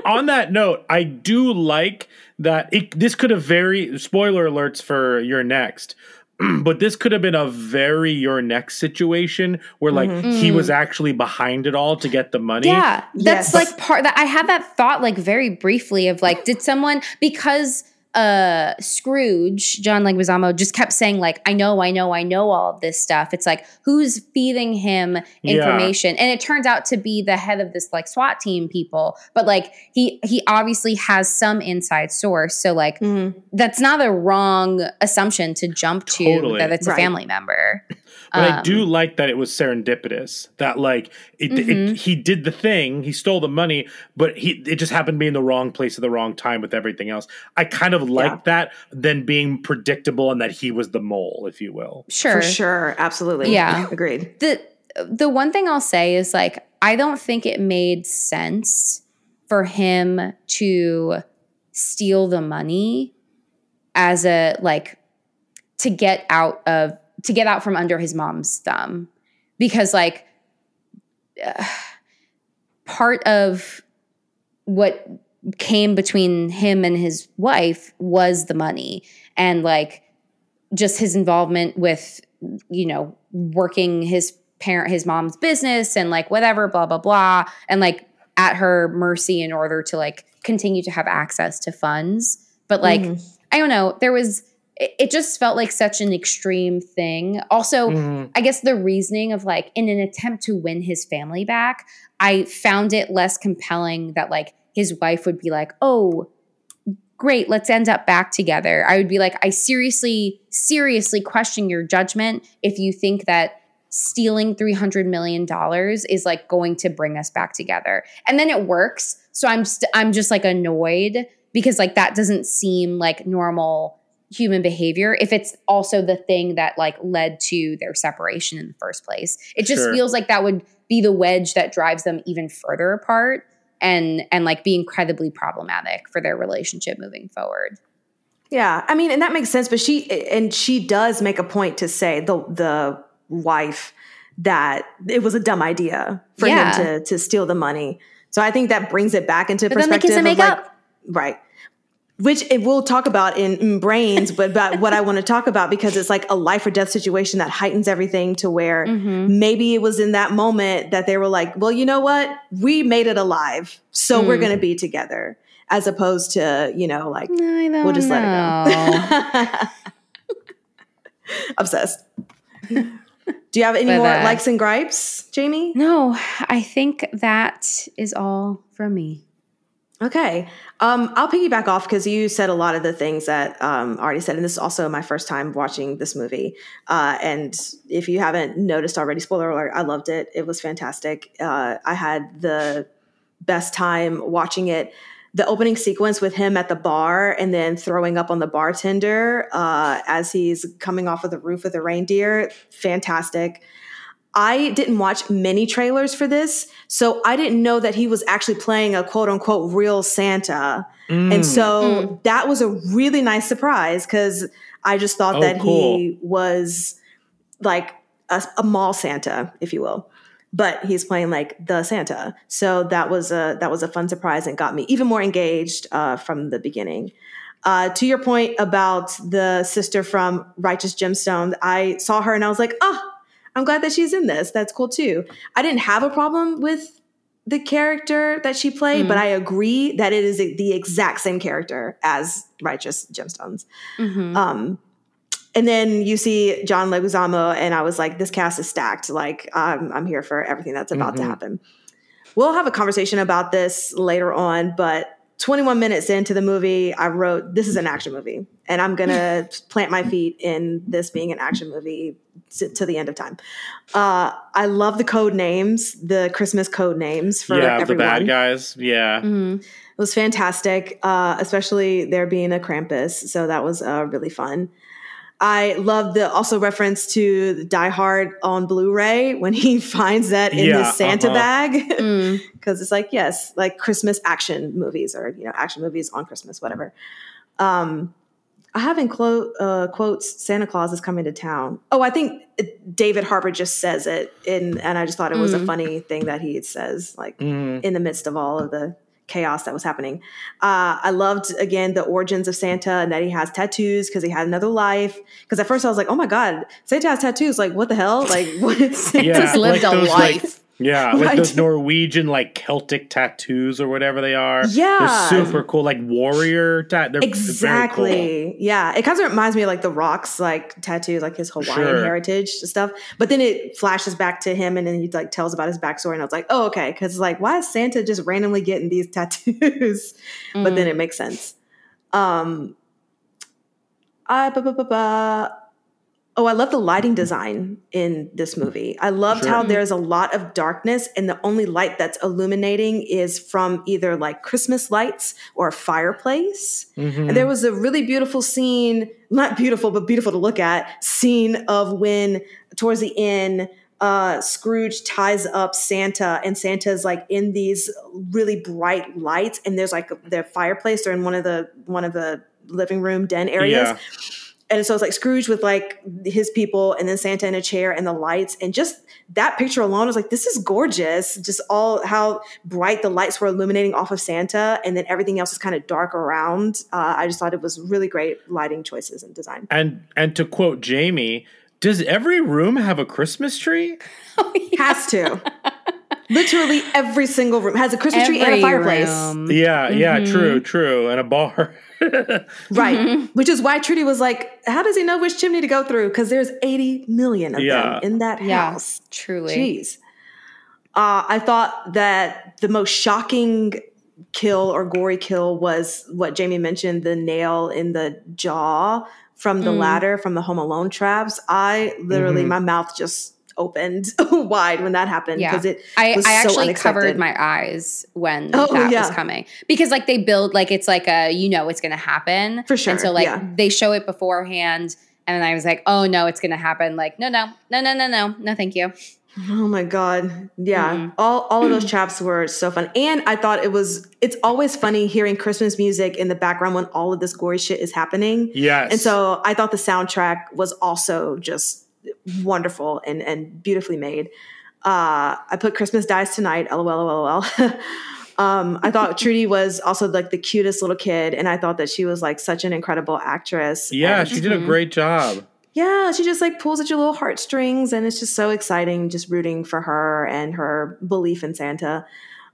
on that note, I do like that it, this could have very spoiler alerts for your next. But this could have been a very your next situation where like he Mhm. was actually behind it all to get the money. yeah, that's Yes. like part that I had that thought like very briefly of like, did someone because uh Scrooge, John Leguizamo, just kept saying like, I know, I know, I know all of this stuff. It's like who's feeding him Yeah. information, and it turns out to be the head of this like SWAT team people. But like he he obviously has some inside source, so like Mhm. that's not a wrong assumption to jump to Totally. that it's a Right. family member. But I Um, do like that it was serendipitous. That like it, Mhm. it, he did the thing, he stole the money, but he it just happened to be in the wrong place at the wrong time with everything else. I kind of like that than being predictable and that he was the mole, if you will. Sure, For sure. Absolutely. Yeah. Agreed. the the one thing I'll say is like I don't think it made sense for him to steal the money as a like to get out of to get out from under his mom's thumb because like uh, part of what came between him and his wife was the money and like just his involvement with you know working his parent his mom's business and like whatever blah blah blah and like at her mercy in order to like continue to have access to funds but like Mhm. i don't know there was it, it just felt like such an extreme thing also Mhm. I guess the reasoning of like in an attempt to win his family back, I found it less compelling that like his wife would be like, "Oh, great, let's end up back together." I would be like, "I seriously seriously question your judgment if you think that stealing 300 million dollars is like going to bring us back together." And then it works. So I'm st- I'm just like annoyed because like that doesn't seem like normal human behavior if it's also the thing that like led to their separation in the first place it just Sure. feels like that would be the wedge that drives them even further apart and and like be incredibly problematic for their relationship moving forward Yeah, I mean, and that makes sense. But she and she does make a point to say the the wife that it was a dumb idea for Yeah. him to to steal the money. So I think that brings it back into But then they perspective. kiss and of make like, up. Right. Which it we'll talk about in, in brains, but about what I want to talk about because it's like a life or death situation that heightens everything to where Mm-hmm. maybe it was in that moment that they were like, well, you know what? We made it alive. So we're Mm. going to be together as opposed to, you know, like, don't we'll just let it go. Obsessed. Do you have any But, more uh, likes and gripes, Jamie? no, I think that is all from me. Okay. Um, I'll piggyback off because you said a lot of the things that um, already said. And this is also my first time watching this movie. Uh, and if you haven't noticed already, spoiler alert, I loved it. It was fantastic. Uh, I had the best time watching it. The opening sequence with him at the bar and then throwing up on the bartender uh, as he's coming off of the roof of the reindeer, fantastic. I didn't watch many trailers for this, so I didn't know that he was actually playing a quote unquote real Santa. Mm. And so that was a really nice surprise because I just thought Oh, that cool. he was like a, a mall Santa, if you will. But he's playing like the Santa, so that was a that was a fun surprise and got me even more engaged uh, from the beginning. Uh, to your point about the sister from Righteous Gemstone, I saw her and I was like, oh, I'm glad that she's in this. That's cool too. I didn't have a problem with the character that she played, Mm. but I agree that it is the exact same character as Righteous Gemstones. Mhm. Um, and then you see John Leguizamo, and I was like, this cast is stacked. Like, I'm, I'm here for everything that's about to Mhm. happen. We'll have a conversation about this later on, but 21 minutes into the movie, I wrote, this is an action movie. And I'm going to plant my feet in this being an action movie to, to the end of time. Uh, I love the code names, the Christmas code names for yeah, the bad guys. Yeah. Mhm. It was fantastic, uh, especially there being a Krampus. So that was uh, really fun. I love the also reference to Die Hard on Blu-ray when he finds that in Yeah, his Santa uh-huh. bag Mm. because it's like yes, like Christmas action movies or you know action movies on Christmas, whatever. Um, I have in quote uh, quotes Santa Claus is coming to town. Oh, I think David Harbour just says it in, and I just thought it was a Mm. funny thing that he says like Mhm. in the midst of all of the chaos that was happening. Uh, I loved again the origins of Santa and that he has tattoos because he had another life. Because at first I was like, oh my god, Santa has tattoos. Like what the hell? Like what? Santa's Yeah, lived a those, like- life. Yeah, like Right. those Norwegian like Celtic tattoos or whatever they are. Yeah. they're super cool, like warrior tat. They're Exactly. Cool. Yeah. It kind of reminds me of like the rocks, like tattoos, like his Hawaiian Sure. heritage stuff. But then it flashes back to him and then he like tells about his backstory. And I was like, oh, okay. Cause like, why is Santa just randomly getting these tattoos? But then Mm. it makes sense. Um, I, ba, ba, ba, ba. Oh, I love the lighting design in this movie. I loved Sure. how there's a lot of darkness, and the only light that's illuminating is from either like Christmas lights or a fireplace. Mhm. And there was a really beautiful scene, not beautiful, but beautiful to look at, scene of when towards the end, uh, Scrooge ties up Santa, and Santa's like in these really bright lights, and there's like their fireplace or in one of the one of the living room den areas. Yeah. And so it's like Scrooge with like his people and then Santa in a chair and the lights. And just that picture alone was like, this is gorgeous. Just all how bright the lights were illuminating off of Santa and then everything else is kind of dark around. Uh, I just thought it was really great lighting choices and design. And and to quote Jamie, does every room have a Christmas tree? Has to. Literally every single room has a Christmas tree and a fireplace. room. Yeah, yeah, Mhm. true, true, and a bar. Right. Which is why Trudy was like, how does he know which chimney to go through? Because there's 80 million of Yeah. them in that Yeah, house. truly. Jeez. Uh, I thought that the most shocking kill or gory kill was what Jamie mentioned the nail in the jaw from the Mm. ladder from the Home Alone traps. I literally, Mhm. my mouth just opened wide when that happened Yeah. because it I, was I so actually unexpected. covered my eyes when Oh, that was coming because like they build like it's like a you know it's gonna happen For sure, and so like yeah. they show it beforehand and I was like oh no it's gonna happen like no no no no no no no thank you Oh my god. Yeah. Mhm. All all of those chaps were so fun. And I thought it was it's always funny hearing Christmas music in the background when all of this gory shit is happening. yes. And so I thought the soundtrack was also just wonderful and, and beautifully made. Uh, I put Christmas Dies Tonight, lol, lol, lol. Um, I thought Trudy was also like the cutest little kid, and I thought that she was like such an incredible actress. Yeah, And- she did a great job. yeah, she just like pulls at your little heartstrings, and it's just so exciting, just rooting for her and her belief in Santa.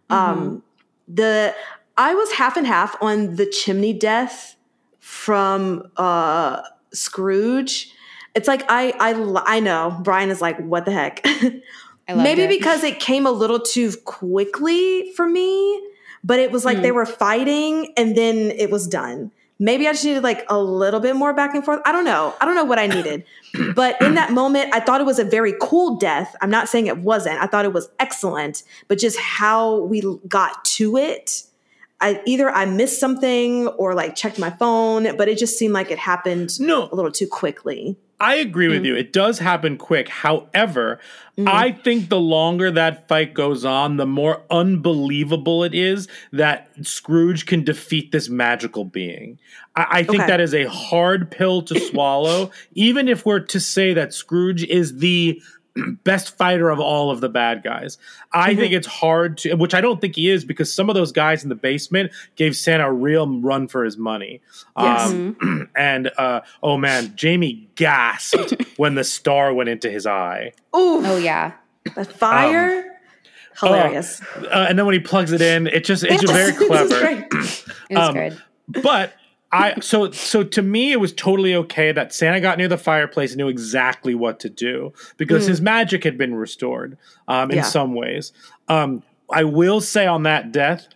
Um, the I was half and half on the chimney death from uh, Scrooge. It's like I I I know Bryan is like what the heck. Maybe it. because it came a little too quickly for me, but it was like they hmm. were fighting and then it was done. Maybe I just needed like a little bit more back and forth. I don't know. I don't know what I needed. but in that moment, I thought it was a very cool death. I'm not saying it wasn't. I thought it was excellent, but just how we got to it. I either I missed something or like checked my phone, but it just seemed like it happened No. a little too quickly. I agree with mm. you. It does happen quick. However, mm. I think the longer that fight goes on, the more unbelievable it is that Scrooge can defeat this magical being. I, I think Okay. that is a hard pill to swallow, even if we're to say that Scrooge is the best fighter of all of the bad guys. I think it's hard to, which I don't think he is, because some of those guys in the basement gave Santa a real run for his money. Yes. Um, and uh, oh man, Jamie gasped when the star went into his eye. Ooh, Oh yeah. the fire. Hilarious. Uh, and then when he plugs it in, it just it's just very This is clever. great. It was Um, good. but I so so to me it was totally okay that Santa got near the fireplace and knew exactly what to do because his magic had been restored um, in Yeah. some ways. Um, I will say on that death,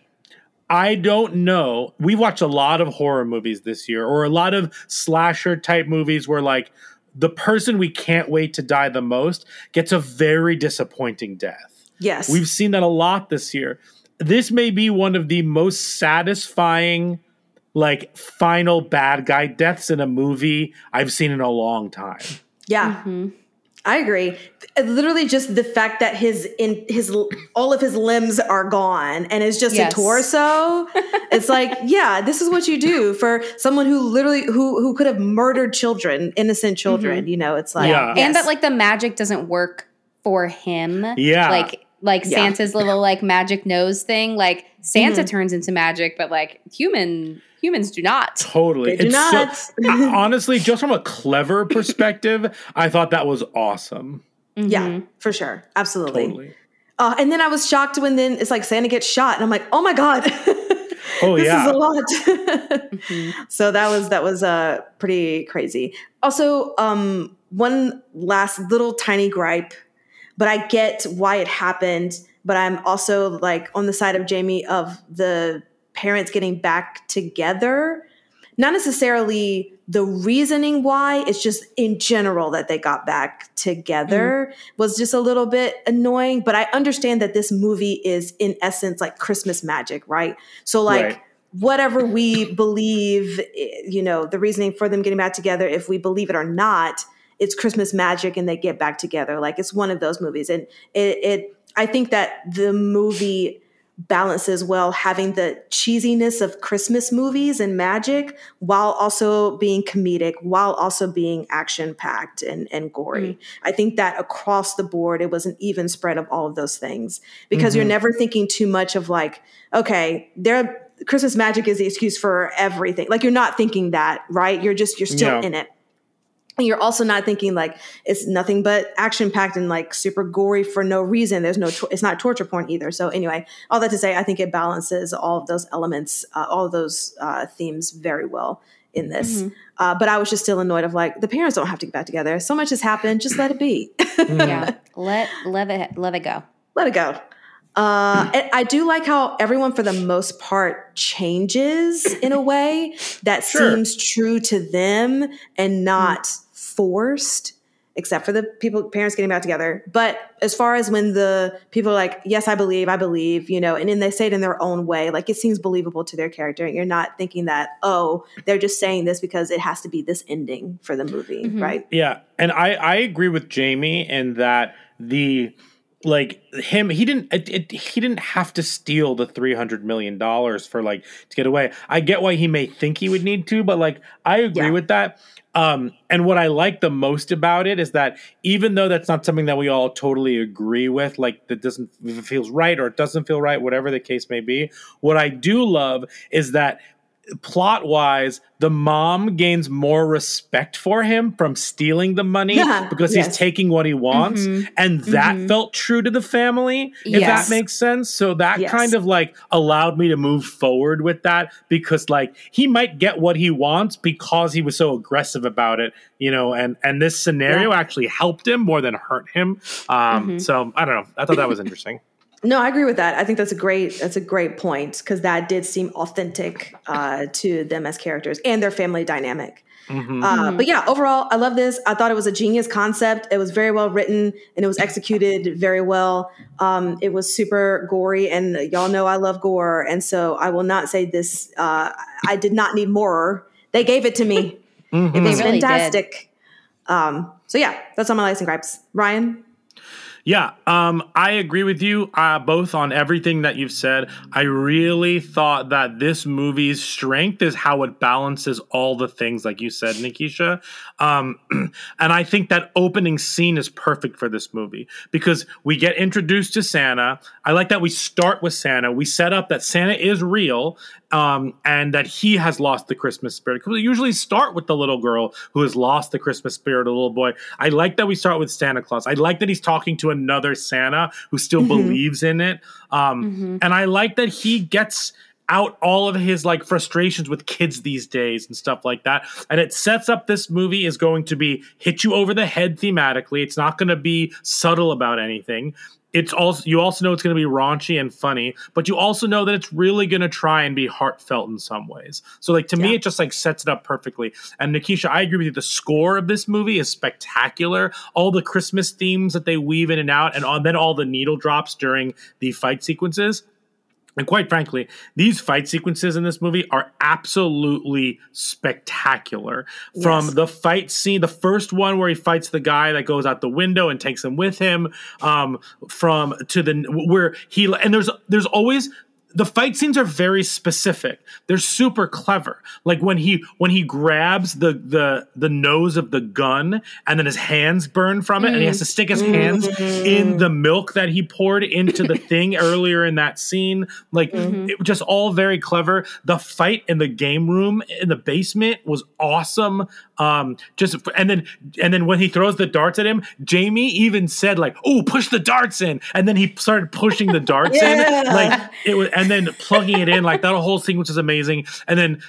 I don't know. We've watched a lot of horror movies this year, or a lot of slasher type movies where like the person we can't wait to die the most gets a very disappointing death. Yes. We've seen that a lot this year. This may be one of the most satisfying, like, final bad guy deaths in a movie I've seen in a long time. Yeah, I agree. Literally, just the fact that his in his all of his limbs are gone and it's just Yes. a torso. it's like, yeah, this is what you do for someone who literally who who could have murdered children, innocent children. You know, it's like, Yeah. yes. And that like the magic doesn't work for him. Yeah. Like like Yeah. Santa's little like magic nose thing. Like Santa Mm-hmm. turns into magic, but like human humans do not. Totally. They do not. so- I- honestly, just from a clever perspective, I thought that was awesome. yeah, for sure, absolutely. Totally. Uh, and then I was shocked when then it's like Santa gets shot, and I'm like, oh my god, Oh, this yeah. is a lot. So that was that was uh pretty crazy. Also, um, one last little tiny gripe, but I get why it happened. But I'm also like on the side of Jamie of the parents getting back together. Not necessarily the reasoning why, it's just in general that they got back together mm-hmm. was just a little bit annoying. But I understand that this movie is, in essence, like Christmas magic, right? So, like, Right. whatever we believe, you know, the reasoning for them getting back together, if we believe it or not, it's Christmas magic and they get back together. Like, it's one of those movies. And it, it I think that the movie balances well having the cheesiness of Christmas movies and magic while also being comedic, while also being action packed and, and gory. Mm. I think that across the board, it was an even spread of all of those things because you're mm-hmm. never thinking too much of like, okay, there. Christmas magic is the excuse for everything. Like you're not thinking that, right? You're just you're still Yeah. in it. And you're also not thinking like it's nothing but action packed and like super gory for no reason. There's no, tor- it's not torture porn either. So anyway, all that to say, I think it balances all of those elements, uh, all of those uh, themes very well in this. Uh, but I was just still annoyed of like the parents don't have to get back together. So much has happened. Just let it be. yeah. Let let it let it go. let it go. Uh, and I do like how everyone, for the most part, changes in a way that Sure. seems true to them and not forced, except for the people, parents getting back together. But as far as when the people are like, yes, I believe, I believe, you know, and then they say it in their own way, like it seems believable to their character. And you're not thinking that, oh, they're just saying this because it has to be this ending for the movie, mm-hmm. right? Yeah, and I I agree with Jamie in that the like him he didn't it, it, he didn't have to steal the 300 million dollars for like to get away i get why he may think he would need to but like i agree Yeah. with that um and what i like the most about it is that even though that's not something that we all totally agree with like that doesn't feels right or it doesn't feel right whatever the case may be what i do love is that plot wise, the mom gains more respect for him from stealing the money Yeah, because yes. he's taking what he wants. Mhm, And that mhm. felt true to the family, if Yes. that makes sense. So that Yes. kind of like allowed me to move forward with that because like he might get what he wants because he was so aggressive about it, you know, and and this scenario actually helped him more than hurt him. Um Mhm. so I don't know. I thought that was interesting. No, I agree with that. I think that's a great that's a great point because that did seem authentic uh, to them as characters and their family dynamic. Mhm. Uh, but yeah, overall, I love this. I thought it was a genius concept. It was very well written and it was executed very well. Um, it was super gory, and y'all know I love gore, and so I will not say this. Uh, I did not need more. They gave it to me. Mhm. It was really fantastic. Um, so yeah, that's all my likes and gripes. Bryan, Yeah, um, I agree with you uh, both on everything that you've said. I really thought that this movie's strength is how it balances all the things, like you said, Nikisha. Um, and I think that opening scene is perfect for this movie because we get introduced to Santa. I like that we start with Santa. We set up that Santa is real um, and that he has lost the Christmas spirit. Because we usually start with the little girl who has lost the Christmas spirit, a little boy. I like that we start with Santa Claus. I like that he's talking to another Santa who still believes in it. Um, And I like that he gets out all of his like frustrations with kids these days and stuff like that. And it sets up this movie is going to be hit you over the head thematically. It's not going to be subtle about anything. It's also you also know it's going to be raunchy and funny, but you also know that it's really going to try and be heartfelt in some ways. So like to me it just like sets it up perfectly. And Nikisha, I agree with you. The score of this movie is spectacular. All the Christmas themes that they weave in and out and then all the needle drops during the fight sequences. And quite frankly, these fight sequences in this movie are absolutely spectacular. From Yes. the fight scene, the first one where he fights the guy that goes out the window and takes him with him, um, from to the where he and there's there's always the fight scenes are very specific. They're super clever. Like when he when he grabs the the the nose of the gun and then his hands burn from it and he has to mm. stick his hands in mm. the milk that he poured into the thing earlier in that scene. Like mm-hmm. it was just all very clever. The fight in the game room in the basement was awesome. Um just and then and then when he throws the darts at him, Jamie even said like, "Oh, push the darts in." And then he started pushing the darts Yeah. in. Like it was and then plugging it in like that whole sequence is amazing and then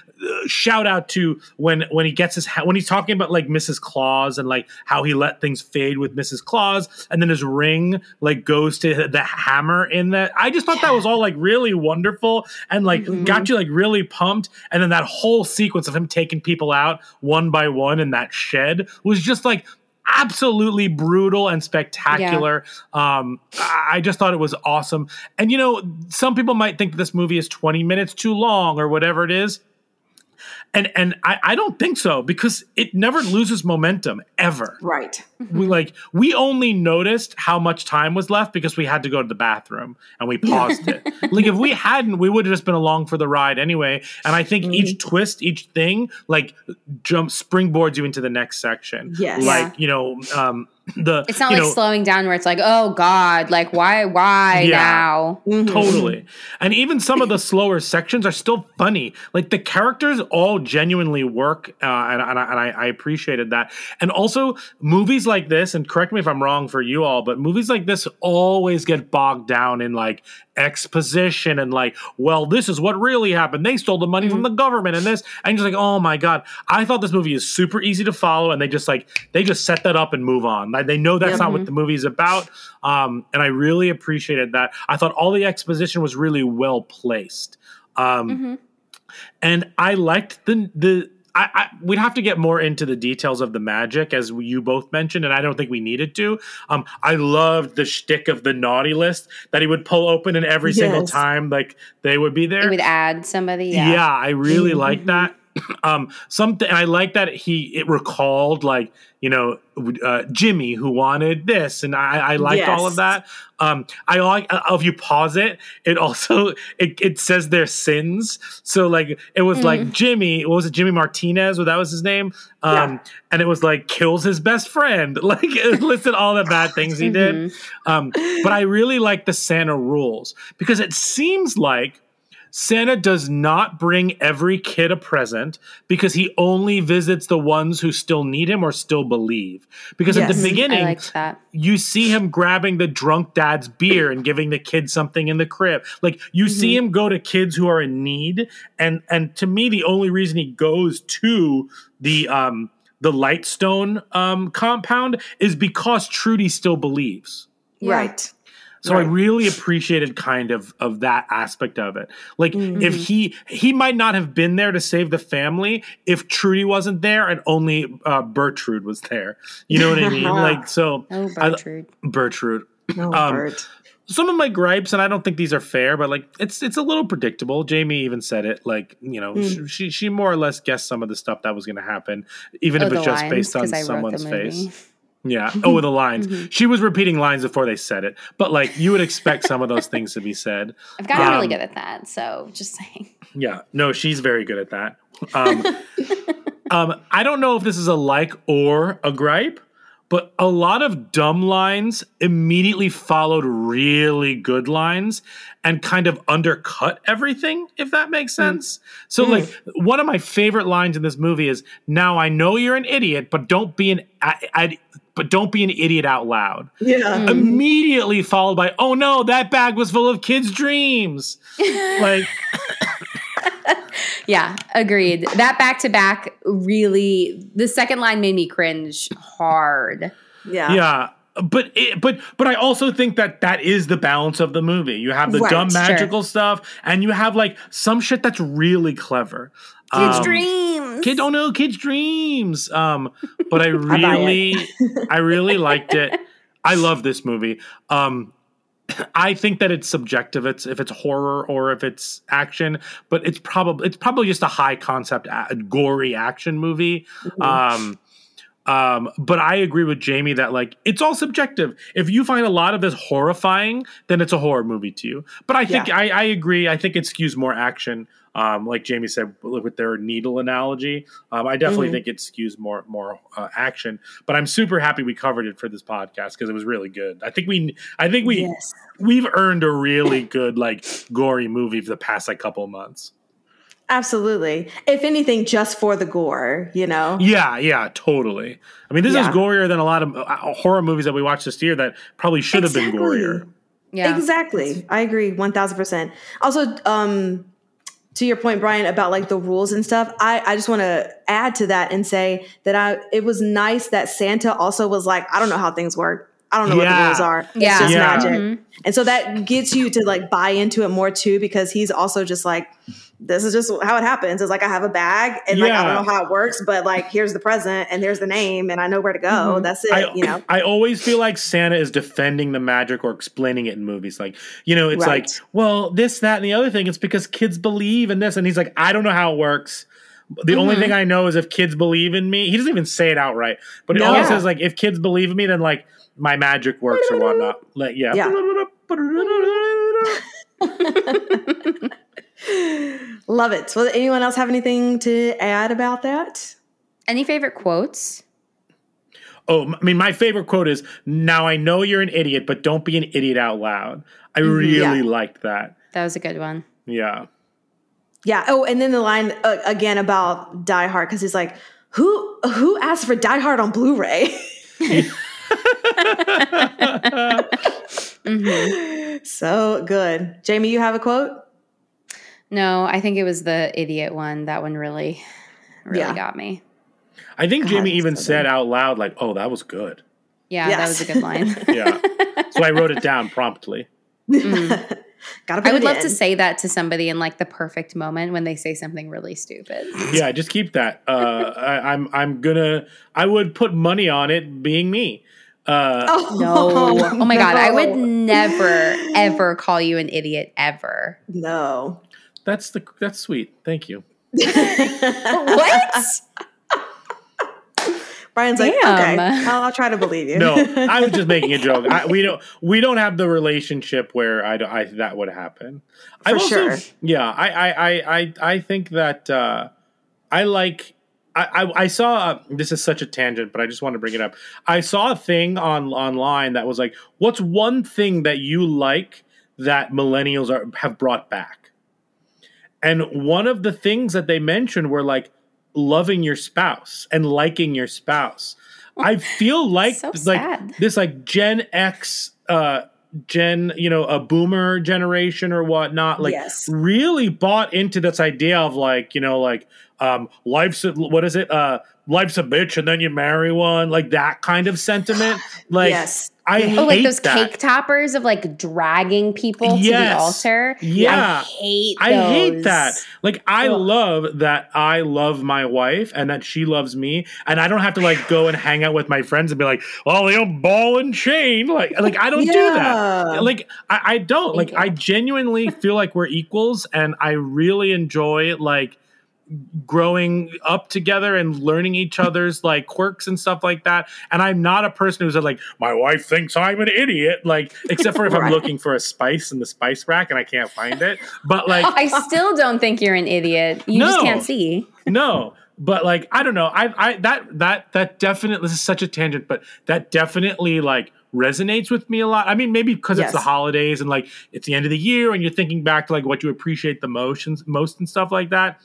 shout out to when when he gets his when he's talking about like mrs claus and like how he let things fade with mrs claus and then his ring like goes to the hammer in that i just thought that was all like really wonderful and like got you like really pumped and then that whole sequence of him taking people out one by one in that shed was just like absolutely brutal and spectacular. Um, I I just thought it was awesome. And you know, some people might think this movie is 20 minutes too long or whatever it is. And and I, I don't think so because it never loses momentum ever. right? We like we only noticed how much time was left because we had to go to the bathroom and we paused it. Like if we hadn't, we would have just been along for the ride anyway. And I think each twist, each thing, like jump springboards you into the next section. Yes. Like you know, um, the It's not you like know, slowing down where it's like, oh God, like why, why Yeah. now? Totally. And even some of the slower sections are still funny. Like the characters all genuinely work, uh, and, and, I, and I, I appreciated that. And also, movies like this, and correct me if I'm wrong for you all, but movies like this always get bogged down in like exposition and like, well, this is what really happened. They stole the money from the government and this. And you're just like, oh my God. I thought this movie is super easy to follow. And they just like, they just set that up and move on. Like, they know that's not what the movie is about. Um, and I really appreciated that. I thought all the exposition was really well placed. Um, and I liked the the. I, I we'd have to get more into the details of the magic as you both mentioned, and I don't think we needed to. Um, I loved the shtick of the naughty list that he would pull open, and every single time like they would be there. It would add somebody. Yeah, Yeah. I really like that. um, something. And I like that he it recalled like you know uh, Jimmy who wanted this, and I, I liked all of that. Um, I like uh, if you pause it, it also it, it says their sins. So like it was like Jimmy, what was it Jimmy Martinez? Well, that was his name. Um, Yeah. and it was like kills his best friend. Like it listed all the bad things he did. Um, but I really like the Santa rules because it seems like Santa does not bring every kid a present because he only visits the ones who still need him or still believe. Because at the. Beginning, I liked that. you see him grabbing the drunk dad's beer and giving the kid something in the crib. Like you see him go to kids who are in need, and and to me, the only reason he goes to the um the Lightstone um compound is because Trudy still believes. Yeah. Right. So I really appreciated kind of of that aspect of it. Like Mm-hmm. if he he might not have been there to save the family if Trudy wasn't there and only uh, Bertrude was there. You know what I mean? like so Oh, I- Bertrude. Bertrude. No, Um, Bert. Some of my gripes, and I don't think these are fair, but like it's it's a little predictable. Jamie even said it, like you know, Mm. she she more or less guessed some of the stuff that was going to happen, even Oh, if it's just lines, based on someone's face. Yeah. Oh, the lines. Mm-hmm. She was repeating lines before they said it, but like you would expect some of those things to be said. I've gotten really Um, good at that. So just saying. Yeah. No, she's very good at that. Um, um, I don't know if this is a like or a gripe, but a lot of dumb lines immediately followed really good lines and kind of undercut everything, if that makes sense. So, like, one of my favorite lines in this movie is Now I know you're an idiot, but don't be an. I, I, but don't be an idiot out loud. Yeah. Mm. Immediately followed by, oh no, that bag was full of kids' dreams. like, Yeah, agreed. That back to back really the second line made me cringe hard. Yeah. yeah but it, but but I also think that that is the balance of the movie. You have the Right, dumb sure. magical stuff, and you have like some shit that's really clever. Kids' Um, dreams. Kid, oh no, kids' dreams. Um, but I really, I really liked it. I love this movie. Um, I think that it's subjective. It's if it's horror or if it's action, but it's probably it's probably just a high concept, a- gory action movie. Um, um, but I agree with Jamie that like it's all subjective. If you find a lot of this horrifying, then it's a horror movie to you. But I think Yeah. I, I agree. I think it skews more action. Um, like Jamie said with their needle analogy, um, I definitely Mhm. think it skews more more uh, action. But I'm super happy we covered it for this podcast because it was really good. I think we I think we Yes. we've earned a really good like gory movie for the past like couple of months. Absolutely. If anything, just for the gore, you know? Yeah, yeah, totally. I mean, this Yeah. is gorier than a lot of uh, horror movies that we watched this year that probably should have been Exactly. gorier. Yeah. Exactly. I agree 1000%. Also, um, to your point, Bryan, about like the rules and stuff, I, I just want to add to that and say that I it was nice that Santa also was like, I don't know how things work. I don't know what the rules are. Yeah. It's just Yeah. magic. Mhm. And so that gets you to like buy into it more too, because he's also just like, this is just how it happens. It's like I have a bag and like I don't know how it works, but like here's the present and here's the name and I know where to go. That's it. I, you know. I always feel like Santa is defending the magic or explaining it in movies. Like, you know, it's Right. like, well, this, that, and the other thing. It's because kids believe in this. And he's like, I don't know how it works. The only Mm-hmm. thing I know is if kids believe in me, he doesn't even say it outright, but he No. always says like, if kids believe in me, then like my magic works or whatnot. Like, yeah. Yeah. Love it. Well, anyone else have anything to add about that? Any favorite quotes? Oh, I mean, my favorite quote is "Now I know you're an idiot, but don't be an idiot out loud." I really Yeah. liked that. That was a good one. Yeah, Yeah. Oh, and then the line uh, again about Die Hard because he's like, "Who who asked for Die Hard on Blu-ray?" Mm-hmm. so good. Jamie, you have a quote? No, I think it was the idiot one. That one really, really Yeah. got me. I think God, Jamie even so said out loud, like, "Oh, that was good." Yeah, Yes. that was a good line. Yeah, so I wrote it down promptly. Gotta I would love in. to say that to somebody in like the perfect moment when they say something really stupid. Yeah, just keep that. Uh, I, I'm I'm gonna. I would put money on it being me. Uh, Oh, No. Oh my god, I would never ever call you an idiot ever. No. That's the that's sweet. Thank you. what? Bryan's like, Damn. okay, I'll, I'll try to believe you. No, I was just making a joke. I, we don't we don't have the relationship where I, don't- I that would happen. I For also, sure. Yeah, I I I I, I think that uh, I like. I, I, I saw uh, this is such a tangent, but I just want to bring it up. I saw a thing on online that was like, "What's one thing that you like that millennials are have brought back?" And one of the things that they mentioned were like loving your spouse and liking your spouse. I feel like So like sad. this like Gen X uh Gen, you know, a boomer generation or whatnot, like Yes. really bought into this idea of like, you know, like um life's what is it? Uh life's a bitch and then you marry one, like that kind of sentiment. Like Yes. I Oh, hate like those that. cake toppers of like dragging people to the altar. Yeah. I hate. I hate that. Like I Ugh. love that I love my wife and that she loves me, and I don't have to like go and hang out with my friends and be like, "Oh, the old ball and chain." Like, like I don't do that. Like I, I don't. Like you. I genuinely feel like we're equals, and I really enjoy like growing up together and learning each other's like quirks and stuff like that. And I'm not a person who's like, my wife thinks I'm an idiot. Like, except for if I'm looking for a spice in the spice rack and I can't find it. But like, I still don't think you're an idiot. You just can't see. no but like i don't know i i that that that definitely this is such a tangent but that definitely like resonates with me a lot i mean maybe because it's the holidays and like it's the end of the year and you're thinking back to like what you appreciate the most and most and stuff like that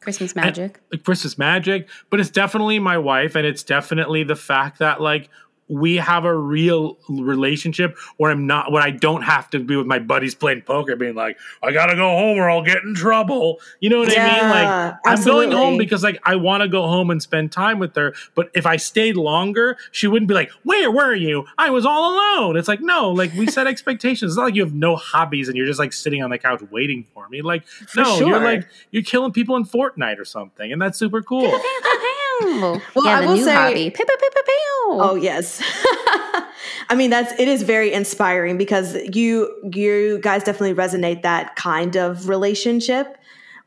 Christmas And- magic. like Christmas magic, but it's definitely my wife, and it's definitely the fact that like we have a real relationship where I'm not, where I don't have to be with my buddies playing poker, being like, I gotta go home or I'll get in trouble. You know what I mean? Like Yeah, I'm going home because like I want to go home and spend time with her. But if I stayed longer, she wouldn't be like, Where were you? I was all alone. It's like no, like we set expectations. It's not like you have no hobbies and you're just like sitting on the couch waiting for me. Like no, you're like you're killing people in Fortnite or something, and that's super cool. Well, I yeah, the will new say- hobby. Pew, pew, pew, pew, pew. Oh yes. I mean that's it is very inspiring because you you guys definitely resonate that kind of relationship.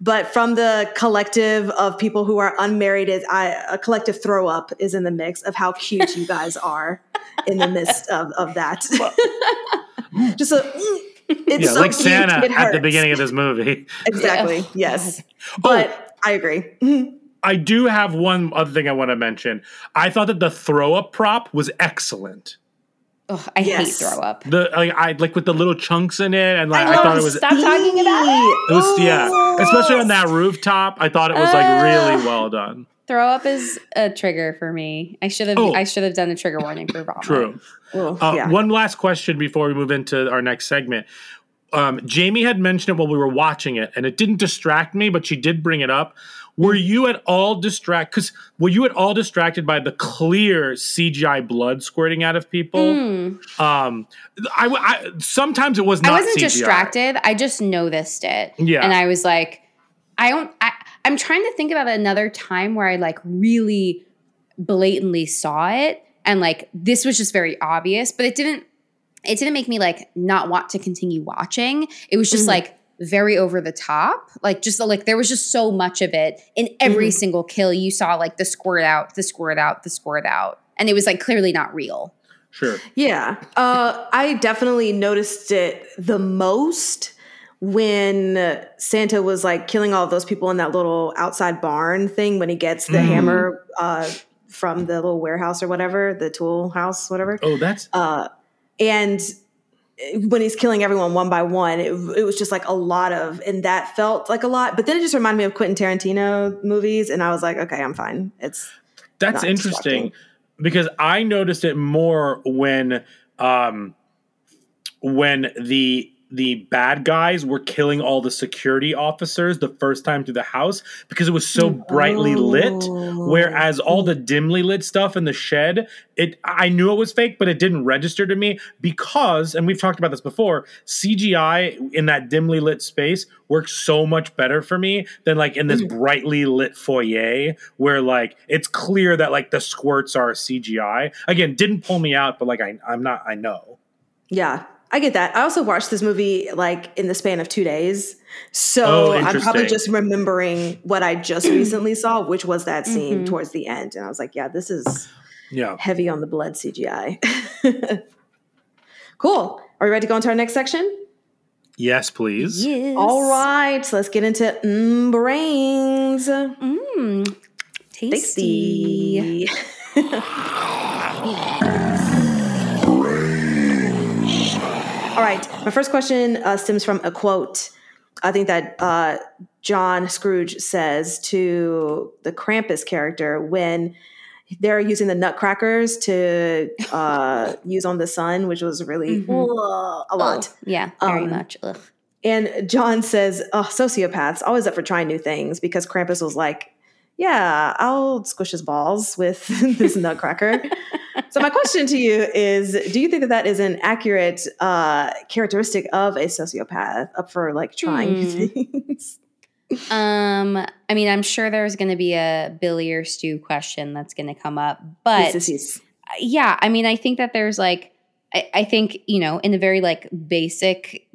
But from the collective of people who are unmarried, is I, a collective throw up is in the mix of how cute you guys are in the midst of, of that. Just a, mm, it's yeah, so like cute, Santa at the beginning of this movie. Exactly. Yeah. Yes. Oh. But I agree. I do have one other thing I want to mention. I thought that the throw up prop was excellent. Ugh, I Yes. hate throw up. The like I like with the little chunks in it, and like I, know, thought it was Stop talking about it. it was yeah, especially on that rooftop. I thought it was like really well done. Throw up is a trigger for me. I should have. Oh. I should have done a trigger warning for vomit. True. Oh, Uh, yeah. One last question before we move into our next segment. Um, Jamie had mentioned it while we were watching it, and it didn't distract me, but she did bring it up. Were you at all distracted? Because were you at all distracted by the clear CGI blood squirting out of people? Mm. Um, I, I sometimes it was not. I wasn't CGI. distracted. I just noticed it. Yeah. And I was like, I don't. I, I'm trying to think about another time where I like really blatantly saw it, and like this was just very obvious, but it didn't. It didn't make me like not want to continue watching. It was just Mhm. like very over the top. Like just like there was just so much of it in every Mhm. single kill. You saw like the squirt out, the squirt out, the squirt out, and it was like clearly not real. Sure. Yeah. Uh, I definitely noticed it the most when Santa was like killing all those people in that little outside barn thing when he gets the Mm. hammer uh, from the little warehouse or whatever, the tool house, whatever. Oh, that's Uh, and when he's killing everyone one by one, it, it was just like a lot of, and that felt like a lot. But then it just reminded me of Quentin Tarantino movies, and I was like, okay, I'm fine. It's That's interesting because I noticed it more when um when the the bad guys were killing all the security officers the first time through the house because it was so brightly lit. Oh. whereas all the dimly lit stuff in the shed it I knew it was fake but it didn't register to me because and we've talked about this before CGI in that dimly lit space works so much better for me than like in this mm. brightly lit foyer where like it's clear that like the squirts are CGI again didn't pull me out but like I I'm not I know. Yeah, I get that. I also watched this movie like in the span of two days. So Oh, I'm probably just remembering what I just recently saw, which was that scene Mhm. towards the end. And I was like, yeah, this is Yeah. heavy on the blood CGI. cool. Are we ready to go into our next section? Yes, please. Yes. All right. So let's get into mm, brains. Mm, tasty. Tasty. All right. My first question uh, stems from a quote. I think that uh, John Scrooge says to the Krampus character when they're using the nutcrackers to uh, use on the son, which was really Mhm. ugh, a lot. Yeah, very Um, much. Ugh. And John says, oh, sociopaths always up for trying new things because Krampus was like, yeah, I'll squish his balls with this nutcracker. so my question to you is, do you think that that is an accurate uh, characteristic of a sociopath up for like trying Hmm. things? Um, I mean, I'm sure there's going to be a Billy or Stu question that's going to come up, but Yes, yes, yes. yeah, I mean, I think that there's like, I, I think you know, in a very like basic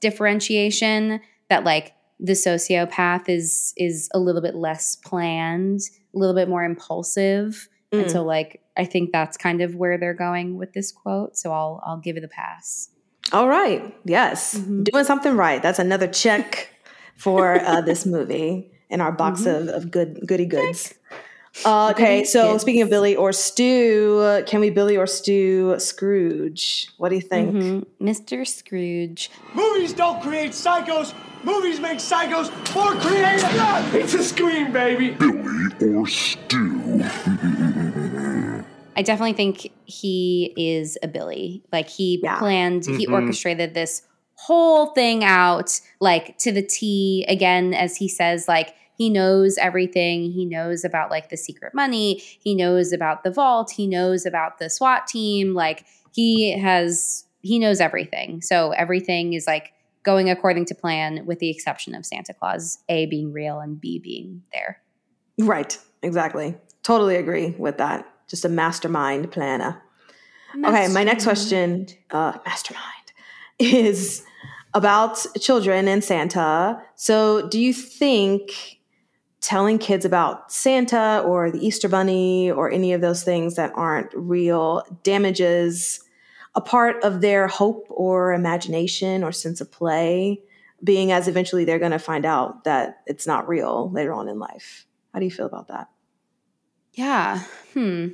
differentiation, that like the sociopath is is a little bit less planned, a little bit more impulsive, and Mm. so like I think that's kind of where they're going with this quote. So I'll I'll give it a pass. All right. Yes. Mhm. Doing something right. That's another check for uh, this movie in our box of, of good goody goods. Uh, okay, Goody so goods. speaking of Billy or Stu, uh, can we Billy or Stu Scrooge? What do you think? Mhm. Mr. Scrooge. Movies don't create psychos. Movies make psychos more creative. It's a scream, baby. Billy or Stu? I definitely think he is a Billy. Like he Yeah. planned, he Mhm. orchestrated this whole thing out, like to the T. Again, as he says, like he knows everything. He knows about like the secret money. He knows about the vault. He knows about the SWAT team. Like he has, he knows everything. So everything is like going according to plan, with the exception of Santa Claus, A being real and B being there. Right, exactly. Totally agree with that. Just a mastermind planner. Okay, my next question, uh, mastermind, is about children and Santa. So, do you think telling kids about Santa or the Easter Bunny or any of those things that aren't real damages a part of their hope or imagination or sense of play, being as eventually they're going to find out that it's not real later on in life? How do you feel about that? Yeah. Hmm.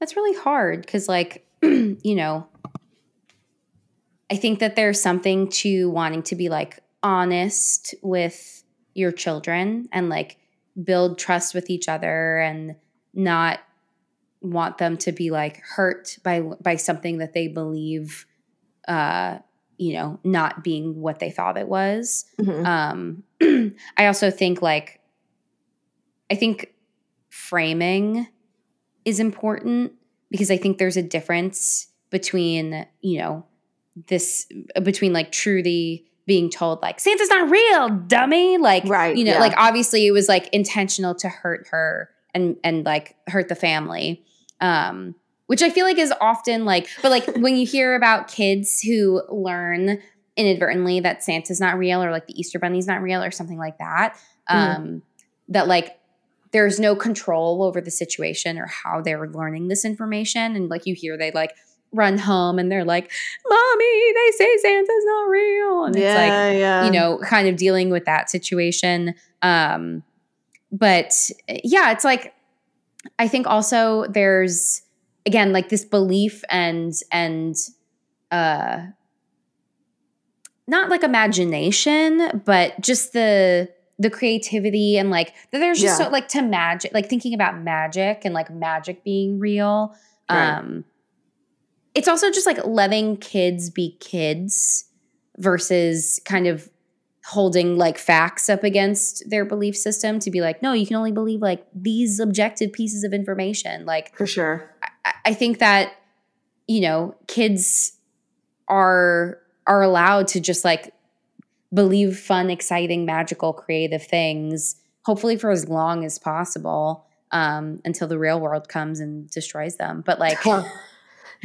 That's really hard because, like, you know, I think that there's something to wanting to be like honest with your children and like build trust with each other and not want them to be like hurt by by something that they believe uh you know not being what they thought it was Mhm. um i also think like i think framing is important because i think there's a difference between you know this between like truly being told like santa's not real dummy like Right, you know yeah. like obviously it was like intentional to hurt her and and like hurt the family um which i feel like is often like but like when you hear about kids who learn inadvertently that santa's not real or like the easter bunny's not real or something like that um that like there's no control over the situation or how they're learning this information and like you hear they like run home and they're like mommy they say santa's not real and it's like yeah, yeah. you know, kind of dealing with that situation. Um, but yeah, it's like I think also there's again like this belief and and uh not like imagination, but just the the creativity and like there's just Yeah. so like to magic like thinking about magic and like magic being real. Right. Um it's also just like letting kids be kids versus kind of holding like facts up against their belief system to be like, no, you can only believe like these objective pieces of information. Like, for sure. I, I think that you know kids are are allowed to just like believe fun, exciting, magical, creative things. Hopefully, for as long as possible, um, until the real world comes and destroys them. But like.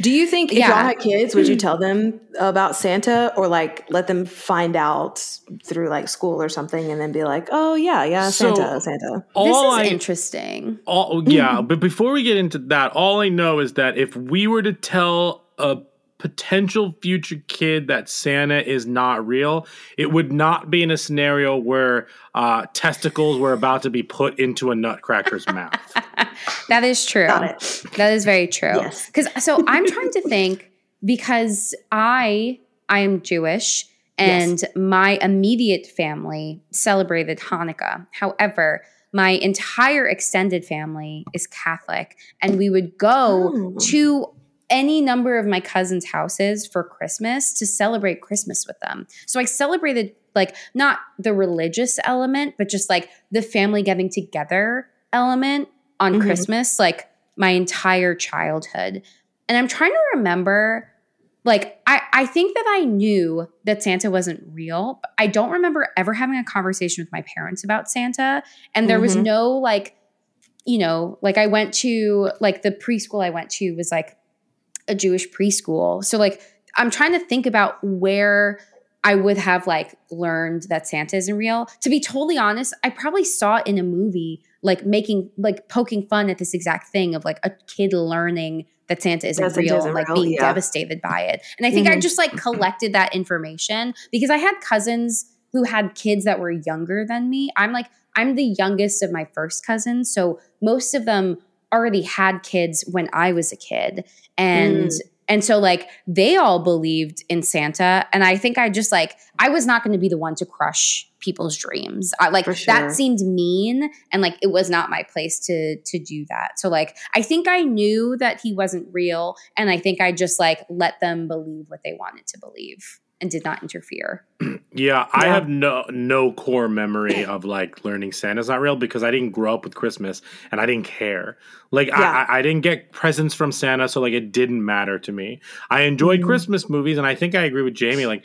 Do you think if Yeah. y'all had kids, would you tell them about Santa or like let them find out through like school or something and then be like, oh yeah, yeah, So- Santa, Santa. All this is I, interesting. all yeah, but before we get into that, all I know is that if we were to tell a potential future kid that Santa is not real, it would not be in a scenario where uh, testicles were about to be put into a nutcracker's mouth. That is true. Got it. That is very true. Yes. Because so I'm trying to think because I I am Jewish and my immediate family celebrated Hanukkah. However, my entire extended family is Catholic, and we would go Oh. to any number of my cousins' houses for Christmas to celebrate Christmas with them. So I celebrated like not the religious element, but just like the family getting together element on Mhm. Christmas, like my entire childhood. And I'm trying to remember, like, I, I think that I knew that Santa wasn't real, but I don't remember ever having a conversation with my parents about Santa. And there was Mhm. no, like, you know, like I went to, like, the preschool I went to was like a Jewish preschool. So, like, I'm trying to think about where I would have like learned that Santa isn't real. To be totally honest, I probably saw it in a movie, like making, like poking fun at this exact thing of like a kid learning that Santa isn't Santa real isn't and like real, being yeah. devastated by it. And I think I Mhm. just like collected that information because I had cousins who had kids that were younger than me. I'm like, I'm the youngest of my first cousins. So most of them already had kids when I was a kid. And Mm. And so like they all believed in Santa. And I think I just like I was not going to be the one to crush people's dreams. I like For that seemed mean and like it was not my place to to do that. So like I think I knew that he wasn't real and I think I just like let them believe what they wanted to believe and did not interfere. Yeah, I have no no core memory of like learning Santa's not real because I didn't grow up with Christmas and I didn't care. Like Yeah. I, I I didn't get presents from Santa, so like it didn't matter to me. I enjoyed Mhm. Christmas movies, and I think I agree with Jamie. Like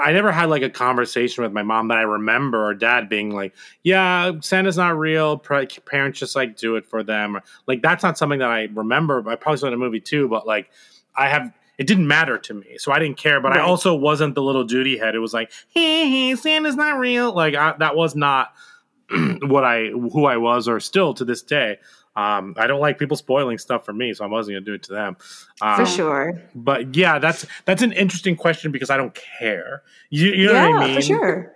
I never had like a conversation with my mom that I remember or dad being like, "Yeah, Santa's not real. Parents just like do it for them." Like that's not something that I remember. I probably saw it in a movie too, but like I have. It didn't matter to me, so I didn't care. But I also wasn't the little duty head. It was like, "Hey, hey, Santa's not real." Like I, that was not what I who I was, or still to this day. Um, I don't like people spoiling stuff for me, so I wasn't gonna do it to them. Um, For sure. But yeah, that's that's an interesting question because I don't care. You, you know yeah, what I mean? for sure.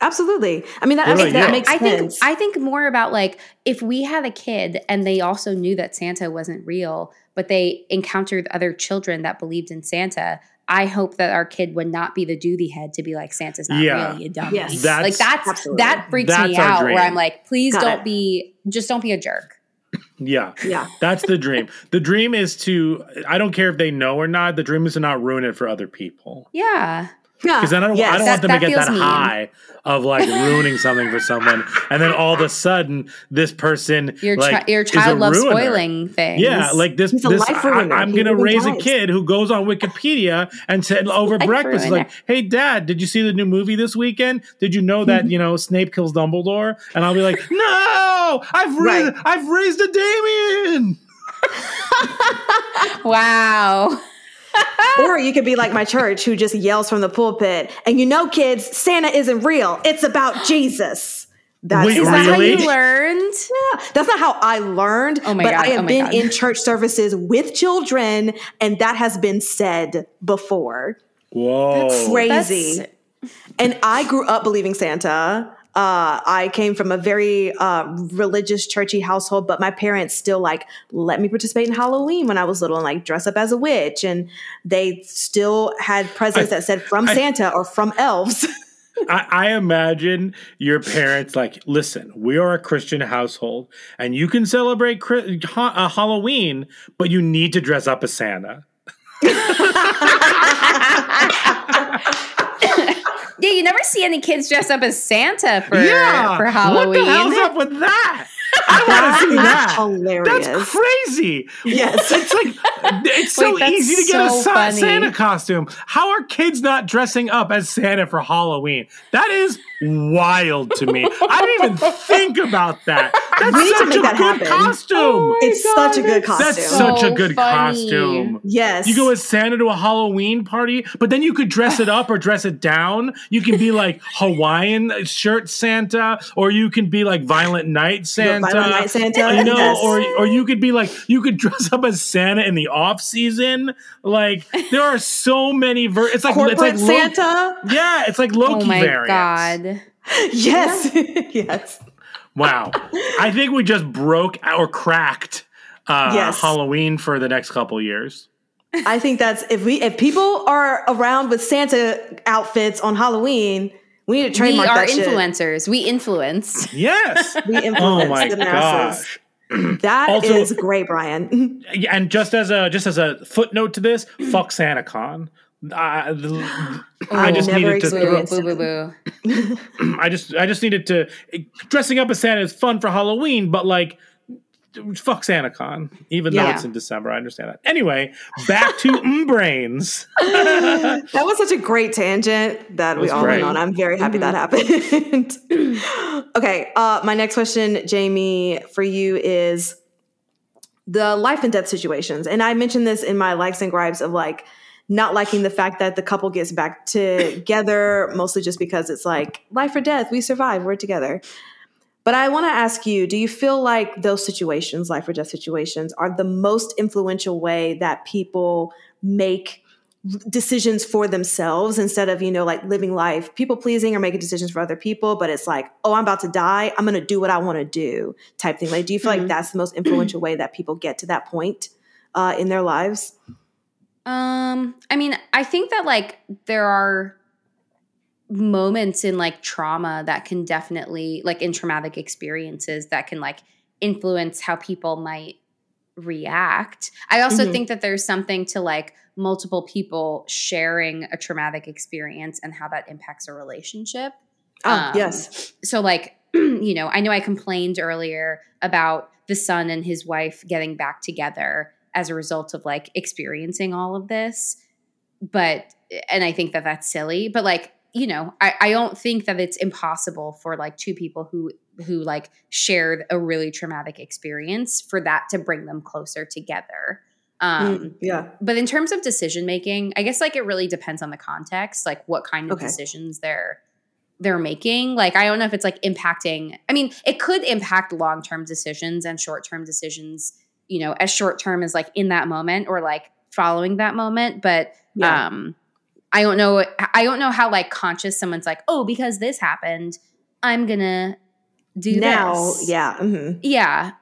Absolutely. I mean, that, What I about think that you? makes I think sense. I think more about like if we had a kid and they also knew that Santa wasn't real, but they encountered other children that believed in Santa. I hope that our kid would not be the duty head to be like Santa's not Yeah. real, you dummy. Yes. That's- like that's Absolutely. that freaks That's me out. dream. Where I'm like, please Got don't it. be, just don't be a jerk. Yeah, yeah. that's the dream. the dream is to. I don't care if they know or not. The dream is to not ruin it for other people. Yeah, Because I don't. Yes. I don't That- want them to get that mean. high of like ruining something for someone, and then all of a sudden this person your like, chi- your is a child loves ruiner. spoiling things. Yeah, like this. He's this I, I'm gonna ruins raise a kid who goes on Wikipedia and said over breakfast, is like, "Hey, Dad, did you see the new movie this weekend? Did you know that you know Snape kills Dumbledore?" And I'll be like, "No, I've raised, Right. I've raised a Damien." wow. Or you could be like my church who just yells from the pulpit, and you know, kids, Santa isn't real. It's about Jesus. That's Wait, Is my- how you learned? Yeah, that's not how I learned. Oh my but God, I have oh my been God. in church services with children, and that has been said before. Whoa, Crazy. That's- And I grew up believing Santa. Uh, I came from a very uh, religious, churchy household, but my parents still like let me participate in Halloween when I was little and like dress up as a witch. And they still had presents I- that said from I- Santa or from elves. I, I imagine your parents like, listen, we are a Christian household, and you can celebrate Chri- ha- uh, Halloween, but you need to dress up as Santa. Yeah, you never see any kids dressed up as Santa for yeah, for Halloween. What the hell's up with that? I want to see That that. is hilarious. That's crazy. Yes. It's like it's so Wait, easy to get a so Sa- funny. Santa costume. How are kids not dressing up as Santa for Halloween? That is wild to me. I didn't even think about that. That's We need to such make a that good happen. costume. Oh it's such a good costume. That's such a good funny. costume. yes. You go as Santa to a Halloween party, but then you could dress it up or dress it down. You can be like Hawaiian shirt Santa, or you can be like Violent Night Santa. Violent Night Santa, You know, yes. or or you could be like you could dress up as Santa in the off season. Like there are so many ver- it's like corporate it's like Loki- Santa. Yeah, it's like oh Loki oh my variants. god. Yes. yes. Wow. I think we just broke or cracked uh, Yes. Halloween for the next couple years. I think that's if we if people are around with Santa outfits on Halloween, we need to We trademark are that shit. influencers. We influence. Yes. We influence oh my the masses. gosh. That is Also- great, Bryan. And just as a just as a footnote to this, fuck SantaCon. I, I just never needed to. Boo, boo, boo, boo. I just I just needed to. Dressing up as Santa is fun for Halloween, but like, fuck SantaCon. Even though it's in December, I understand that. Anyway, back to mm brains. that was such a great tangent that we all great. went on. I'm very happy that happened. okay, uh, my next question, Jamie, for you is the life and death situations. And I mentioned this in my likes and gripes of like not liking the fact that the couple gets back together, mostly just because it's like life or death, we survive, we're together. But I want to ask you, do you feel like those situations, life or death situations, are the most influential way that people make decisions for themselves instead of, you know, like living life, people pleasing or making decisions for other people, but it's like, oh, I'm about to die, I'm going to do what I want to do type thing. Like do you feel like that's the most influential way that people get to that point uh, in their lives? Um, I mean, I think that like there are moments in like trauma that can definitely like in traumatic experiences that can like influence how people might react. I also Mhm. think that there's something to like multiple people sharing a traumatic experience and how that impacts a relationship. Oh, Um, yes. So, like, you know, I know I complained earlier about the son and his wife getting back together as a result of like experiencing all of this. But, and I think that that's silly, but like, you know, I, I don't think that it's impossible for like two people who, who like shared a really traumatic experience for that to bring them closer together. Um, Mm, yeah. but in terms of decision making, I guess like it really depends on the context, like what kind of Okay. decisions they're they're making. Like I don't know if it's like impacting. I mean, it could impact long term decisions and short term decisions. You know, as short term as like in that moment or like following that moment. But Yeah. um, I don't know. I don't know how like conscious someone's like, oh, because this happened, I'm gonna do now, this. yeah. mhm. yeah.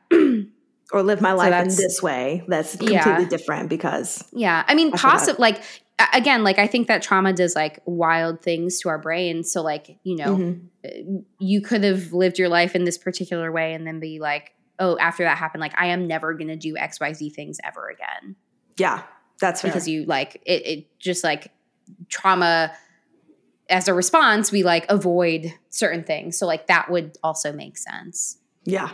Or live my life in this way. That's Yeah. completely different because Yeah. I mean, I feel that. possible like again, like I think that trauma does like wild things to our brains. So like, you know, Mhm. uh, you could have lived your life in this particular way and then be like, oh, after that happened, like I am never gonna do XYZ things ever again. yeah, that's fair. Because you like it it just like trauma as a response, we like avoid certain things. So like that would also make sense. Yeah,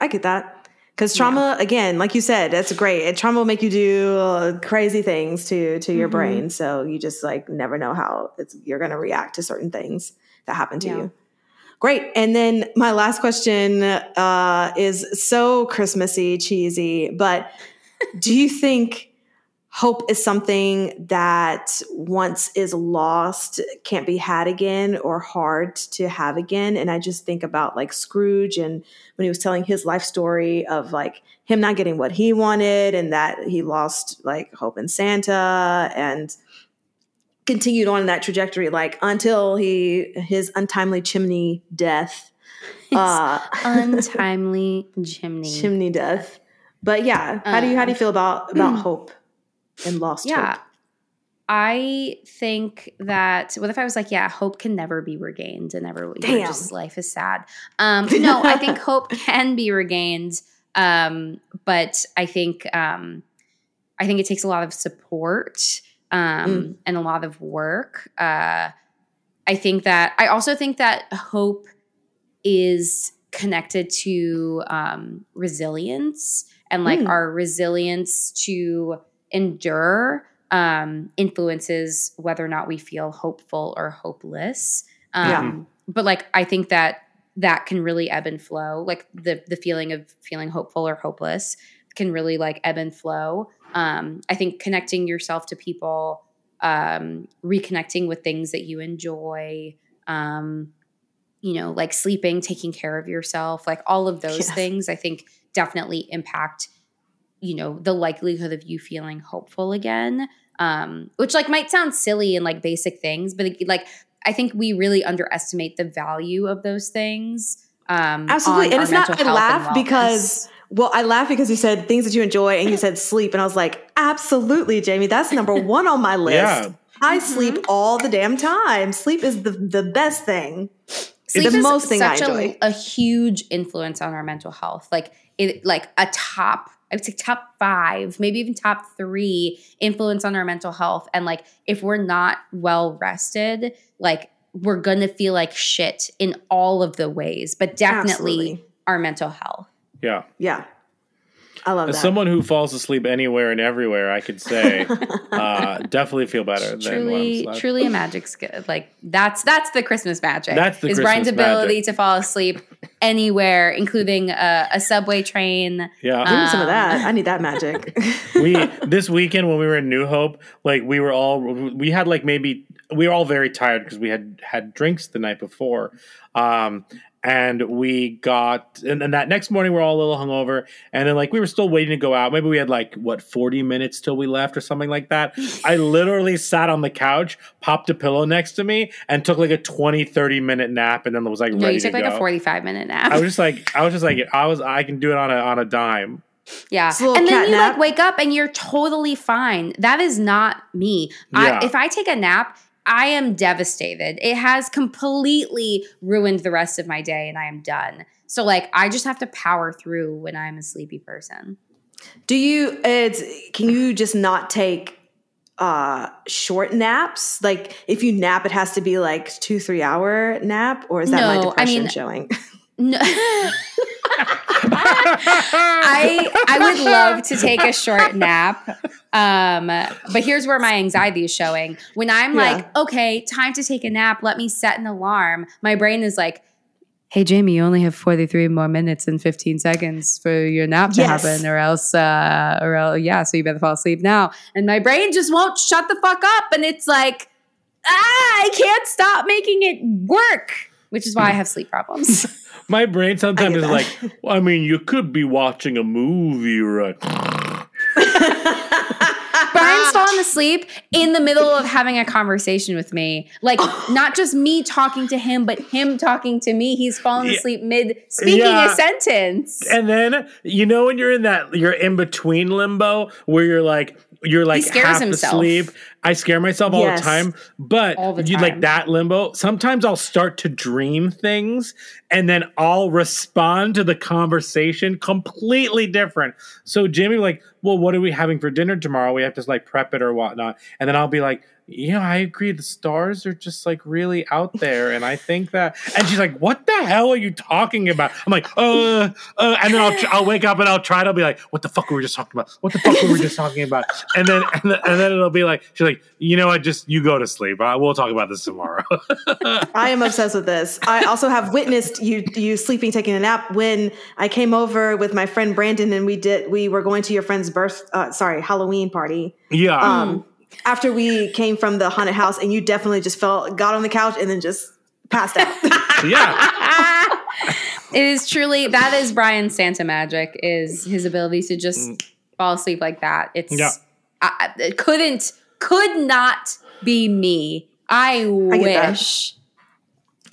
I get that. Because trauma, again, like you said, that's great. And trauma will make you do uh, crazy things to to your Mhm. brain. So you just like never know how it's, you're going to react to certain things that happen to Yeah. you. Great. And then my last question uh, is so Christmassy, cheesy, but do you think hope is something that once is lost can't be had again or hard to have again and i just think about like scrooge and when he was telling his life story of like him not getting what he wanted and that he lost like hope in santa and continued on that trajectory like until he his untimely chimney death uh Untimely chimney. chimney death but yeah how do you how do you feel about about hope and lost yeah. hope I think that what if I was like, yeah, hope can never be regained and never Damn. just life is sad. Um, no, I think hope can be regained. Um, but I think um, I think it takes a lot of support um, Mm. and a lot of work. Uh, I think that I also think that hope is connected to um, resilience and like Mm. our resilience to endure um, influences whether or not we feel hopeful or hopeless. Um, Yeah. But like, I think that that can really ebb and flow. Like the the feeling of feeling hopeful or hopeless can really like ebb and flow. Um, I think connecting yourself to people, um, reconnecting with things that you enjoy, um, you know, like sleeping, taking care of yourself, like all of those Yes. things, I think definitely impact, you know, the likelihood of you feeling hopeful again. Um, which like might sound silly and like basic things, but like I think we really underestimate the value of those things. Um, Absolutely. And it's not, I laugh because. Well, I laugh because you said things that you enjoy and you said sleep. And I was like, absolutely, Jamie. That's number one on my list. Yeah. I Mm-hmm. sleep all the damn time. Sleep is the, the best thing. sleep the is most thing I enjoy. a, a huge influence on our mental health. Like it, like a top, I would say top five, maybe even top three influence on our mental health. And like if we're not well rested, like we're gonna feel like shit in all of the ways, but definitely Absolutely. our mental health. Yeah. Yeah. I love As that. someone who falls asleep anywhere and everywhere, I could say uh, definitely feel better than when truly slept. truly a magic skill like that's that's the christmas magic That's the is bryan's Christmas ability magic. to fall asleep anywhere including a, a subway train Yeah. Give me some of Um, that. I need that magic. we this weekend when we were in New Hope, like we were all we had like maybe we were all very tired because we had had drinks the night before. Um and we got and then that next morning we're all a little hungover. And then like we were still waiting to go out. Maybe we had like what 40 minutes till we left or something like that. I literally sat on the couch popped a pillow next to me and took like a 20 30 minute nap and then it was like no ready you took to like go. a 45 minute nap. I was just like i was just like i was i can do it on a on a dime. Yeah. A and then you nap. like wake up and you're totally fine. That is not me. Yeah. I, if i take a nap I am devastated. It has completely ruined the rest of my day and I am done. So like I just have to power through when I'm a sleepy person. Do you, it's, can you just not take uh short naps like if you nap it has to be like two three hour nap or is that my No, I depression mean- showing No. I I would love to take a short nap. Um, but here's where my anxiety is showing. When I'm Yeah. like, okay, time to take a nap, let me set an alarm. My brain is like, Hey Jamie, you only have 43 more minutes and 15 seconds for your nap to Yes. happen, or else uh or else yeah, so you better fall asleep now. And my brain just won't shut the fuck up. And it's like, ah, I can't stop making it work. Which is why I have sleep problems. my brain sometimes is that. like well, i mean you could be watching a movie right Bryan's fallen asleep in the middle of having a conversation with me. Like, not just me talking to him, but him talking to me. He's fallen Yeah. asleep mid speaking Yeah. a sentence. And then you know when you're in that you're in between limbo where you're like you're like half himself. asleep. I scare myself all Yes. the time, but the you like that limbo. Sometimes I'll start to dream things and then I'll respond to the conversation completely different. So be like, well, what are we having for dinner tomorrow? We have to like prep it or whatnot. And then I'll be like, yeah, I agree. The stars are just like really out there. And I think that, and she's like, what the hell are you talking about? I'm like, uh, uh, and then I'll, tr- I'll wake up and I'll try to be like, what the fuck were we just talking about? What the fuck were we just talking about? And then, and then, and then it'll be like, she's like, you know what? Just, you go to sleep. I, we'll talk about this tomorrow. I am obsessed with this. I also have witnessed you you sleeping, taking a nap when I came over with my friend Brandon and we did we were going to your friend's birth uh, sorry Halloween party. yeah. Um, after we came from the haunted house, and you definitely just felt got on the couch and then just passed out. yeah. It is truly that is Bryan's Santa magic is his ability to just mm. fall asleep like that. It's Yeah. I, I- it couldn't could not be me. I, get that. wish.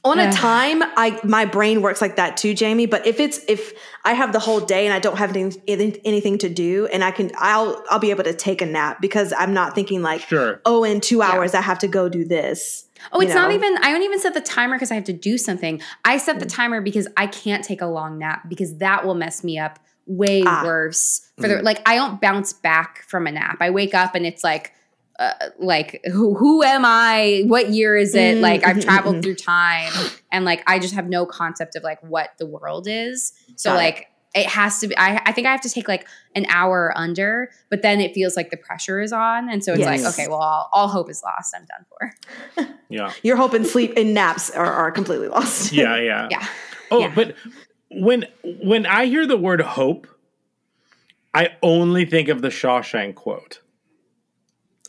On a time i my brain works like that too jamie but if it's if i have the whole day and i don't have any, any- anything to do and i can i'll i'll be able to take a nap because i'm not thinking like Sure. oh in two hours i have to go do this Oh, it's not even. I don't even set the timer because I have to do something. I set the timer because I can't take a long nap because that will mess me up way Ah. worse. For the like, I don't bounce back from a nap. I wake up and it's like, uh, like who who am I? What year is it? Mm, Like I've traveled mhm. through time and like I just have no concept of like what the world is. So Got like it has to be. I, I think I have to take like an hour under, but then it feels like the pressure is on, and so it's Yes. like, okay, well, all, all hope is lost. I'm done for. Yeah. Your hope and sleep and naps are, are completely lost. Yeah, yeah. Yeah. Oh, Yeah. but when when I hear the word hope, I only think of the Shawshank quote.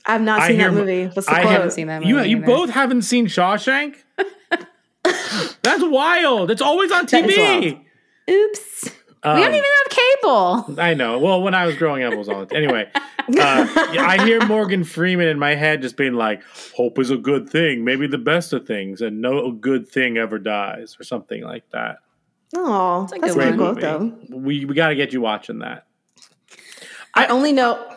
I've not seen hear that movie. What's the I quote? haven't seen that movie you either. both haven't seen Shawshank? That's wild. It's always on TV. Oops. Um, we don't even have cable. I know. Well, when I was growing up, it was all anyway. Uh, I hear Morgan Freeman in my head just being like, "Hope is a good thing, maybe the best of things, and no good thing ever dies," or something like that. Oh, a that's a good good quote, though. We we got to get you watching that. I only know.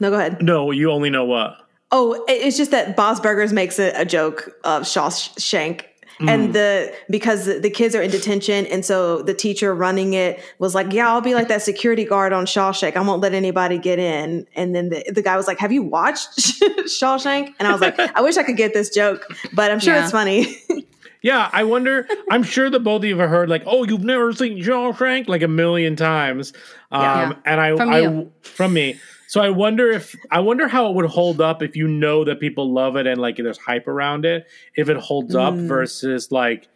No, go ahead. No, you only know what. Oh, it's just that Bob's Burgers makes a, a joke of Shawshank. Mm. And the because the the kids are in detention, and so the teacher running it was like, "Yeah, I'll be like that security guard on Shawshank. I won't let anybody get in." And then the, the guy was like, "Have you watched Shawshank?" And I was like, "I wish I could get this joke, but I'm sure Yeah. it's funny." Yeah, I wonder. I'm sure that both of you have heard like, "Oh, you've never seen Shawshank" like a million times. Um, Yeah. and I, From I you. from me. So I wonder if I wonder how it would hold up if you know that people love it and like there's hype around it. If it holds up Mm. versus like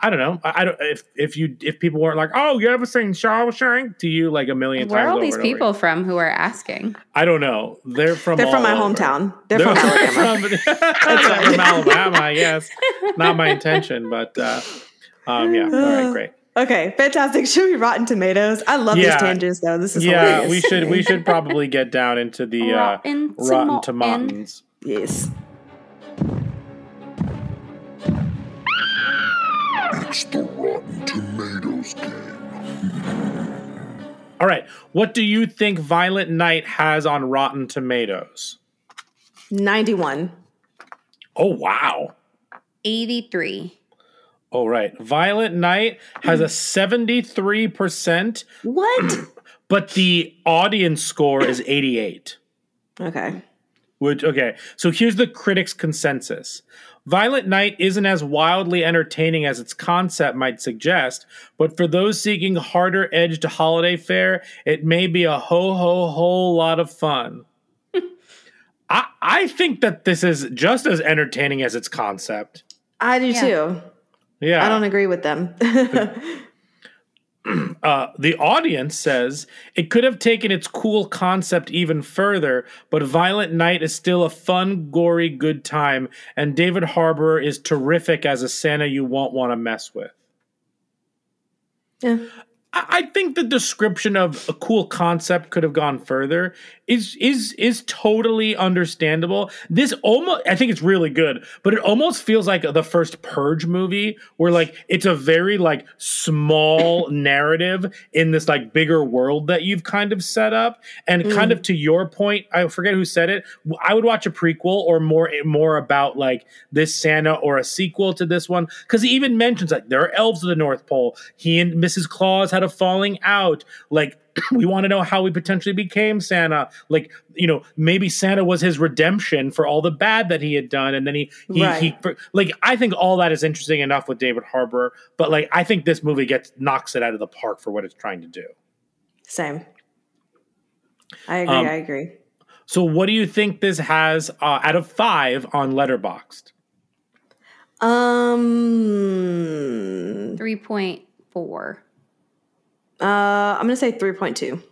I don't know. I, I don't if if you if people weren't like, "Oh, you ever seen Shawshank?" to you like a million Where times. are all over these and over people again. from who are asking? I don't know. They're from They're from my over. hometown. They're, They're from Alabama. from, They're from Alabama, I guess. Not my intention, but uh, um, yeah. All right, great. Okay, fantastic. Should we Rotten Tomatoes? I love Yeah. these tangents, though. This is Yeah, hilarious. we should we should probably get down into the uh, Rotten rotten tomatoes. yes. It's the Rotten Tomatoes game. All right, what do you think Violent Night has on Rotten Tomatoes? Ninety-one. Oh wow! 83. All right, Violent Night has a seventy three percent, What? but the audience score is eighty eight. okay. Which okay, so here's the critics' consensus. Violent Night isn't as wildly entertaining as its concept might suggest, but for those seeking harder edged holiday fare, it may be a ho ho whole lot of fun. I I think that this is just as entertaining as its concept. I do Yeah. too. Yeah. I don't agree with them. Uh, the audience says it could have taken its cool concept even further, but Violent Night is still a fun, gory, good time, and David Harbour is terrific as a Santa you won't want to mess with. yeah. I I think the description of a cool concept could have gone further is is is totally understandable. This almost I think it's really good, but it almost feels like the first Purge movie where like it's a very like small narrative in this like bigger world that you've kind of set up and kind mm. of to your point, I forget who said it. I would watch a prequel or more more about like this Santa or a sequel to this one cuz he even mentions like there are elves of the North Pole. He and Mrs. Claus had a falling out. Like we want to know how he potentially became Santa. Like, you know, maybe Santa was his redemption for all the bad that he had done. And then he, he, Right. he like, I think all that is interesting enough with David Harbour, but like, I think this movie gets, knocks it out of the park for what it's trying to do. Same. I agree. Um, I agree. So, what do you think this has uh, out of five on Letterboxd? Um, 3.4. uh, I'm gonna say 3.2.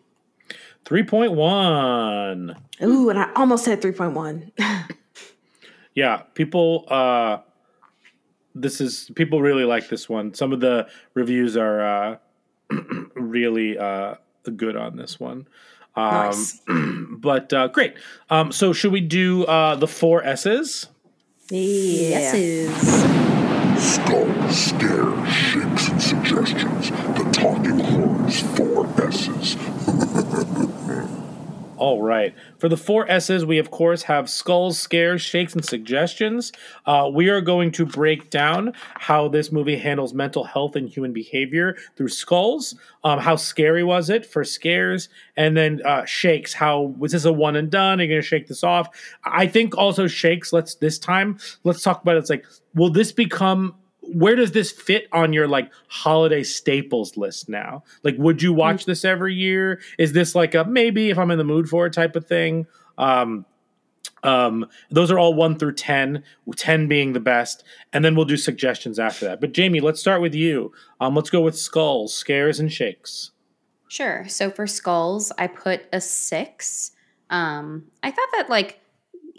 3.1. Ooh, and I almost said 3.1. Yeah, people. uh This is people really like this one. Some of the reviews are uh really uh good on this one. Um, Nice. but uh, great. Um, so should we do uh, the four S's? Yeah. Skull, scare, shakes, and suggestions. Horns Four S's. All right. For the four S's, we of course have skulls, scares, shakes, and suggestions. Uh, we are going to break down how this movie handles mental health and human behavior through skulls. Um, how scary was it for scares? And then uh, shakes. How was this a one and done? Are you going to shake this off? I think also shakes. Let's this time let's talk about it. It's like, will this become where does this fit on your like holiday staples list now? Like, would you watch Mm-hmm. this every year? Is this like a maybe if I'm in the mood for it type of thing? Um, um, those are all one through 10, 10 being the best. And then we'll do suggestions after that. But Jamie, let's start with you. Um, let's go with skulls, scares, and shakes. Sure. So for skulls, I put a six. Um, I thought that like,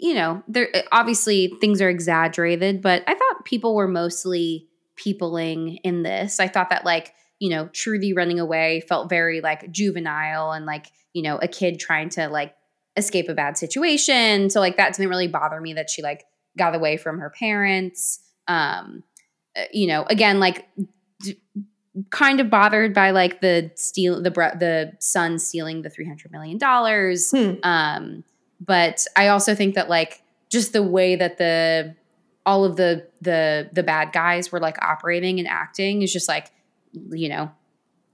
you know, there obviously things are exaggerated, but I thought people were mostly peopling in this. I thought that like, you know, Trudy running away felt very like juvenile and like, you know, a kid trying to like escape a bad situation. So like that didn't really bother me that she like got away from her parents. Um, uh, you know, again, like d- kind of bothered by like the steal the the son stealing the 300 million dollars Hmm. um but i also think that like just the way that the all of the the the bad guys were like operating and acting is just like you know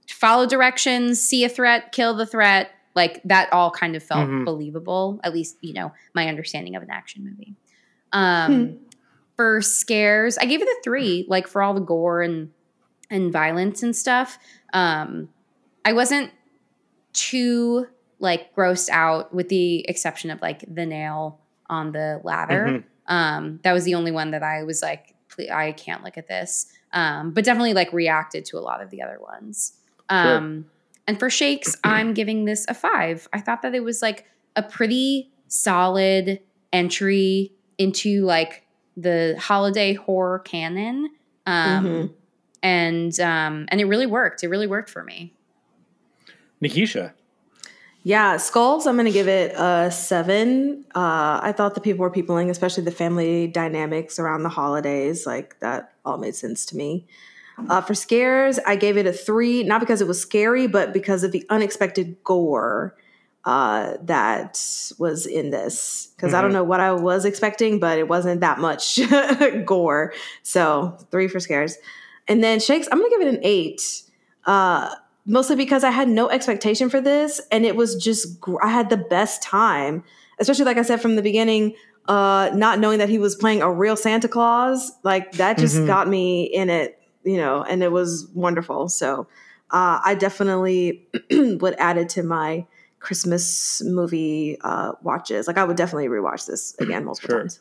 follow directions see a threat kill the threat like that all kind of felt Mhm. believable at least you know my understanding of an action movie. Um for scares i gave it a three like for all the gore and and violence and stuff. Um i wasn't too like grossed out with the exception of like the nail on the ladder Mhm. um that was the only one that i was like i can't look at this. Um but definitely like reacted to a lot of the other ones. Um and for shakes i'm giving this a five. I thought that it was like a pretty solid entry into like the holiday horror canon. Um Mhm. and um and it really worked. It really worked for me. Nikisha. Yeah, Skulls, I'm going to give it a seven. Uh, I thought the people were peopling, especially the family dynamics around the holidays. Like that all made sense to me. Uh, for scares, I gave it a three, not because it was scary, but because of the unexpected gore uh, that was in this. Because I don't Mhm. know what I was expecting, but it wasn't that much gore. So three for scares. And then shakes, I'm going to give it an eight. Uh, mostly because I had no expectation for this, and it was just I had the best time, especially like I said from the beginning, uh, not knowing that he was playing a real Santa Claus, like that just Mhm. got me in it, you know, and it was wonderful. So uh, I definitely would add it to my Christmas movie uh, watches. Like I would definitely rewatch this again multiple Sure. times.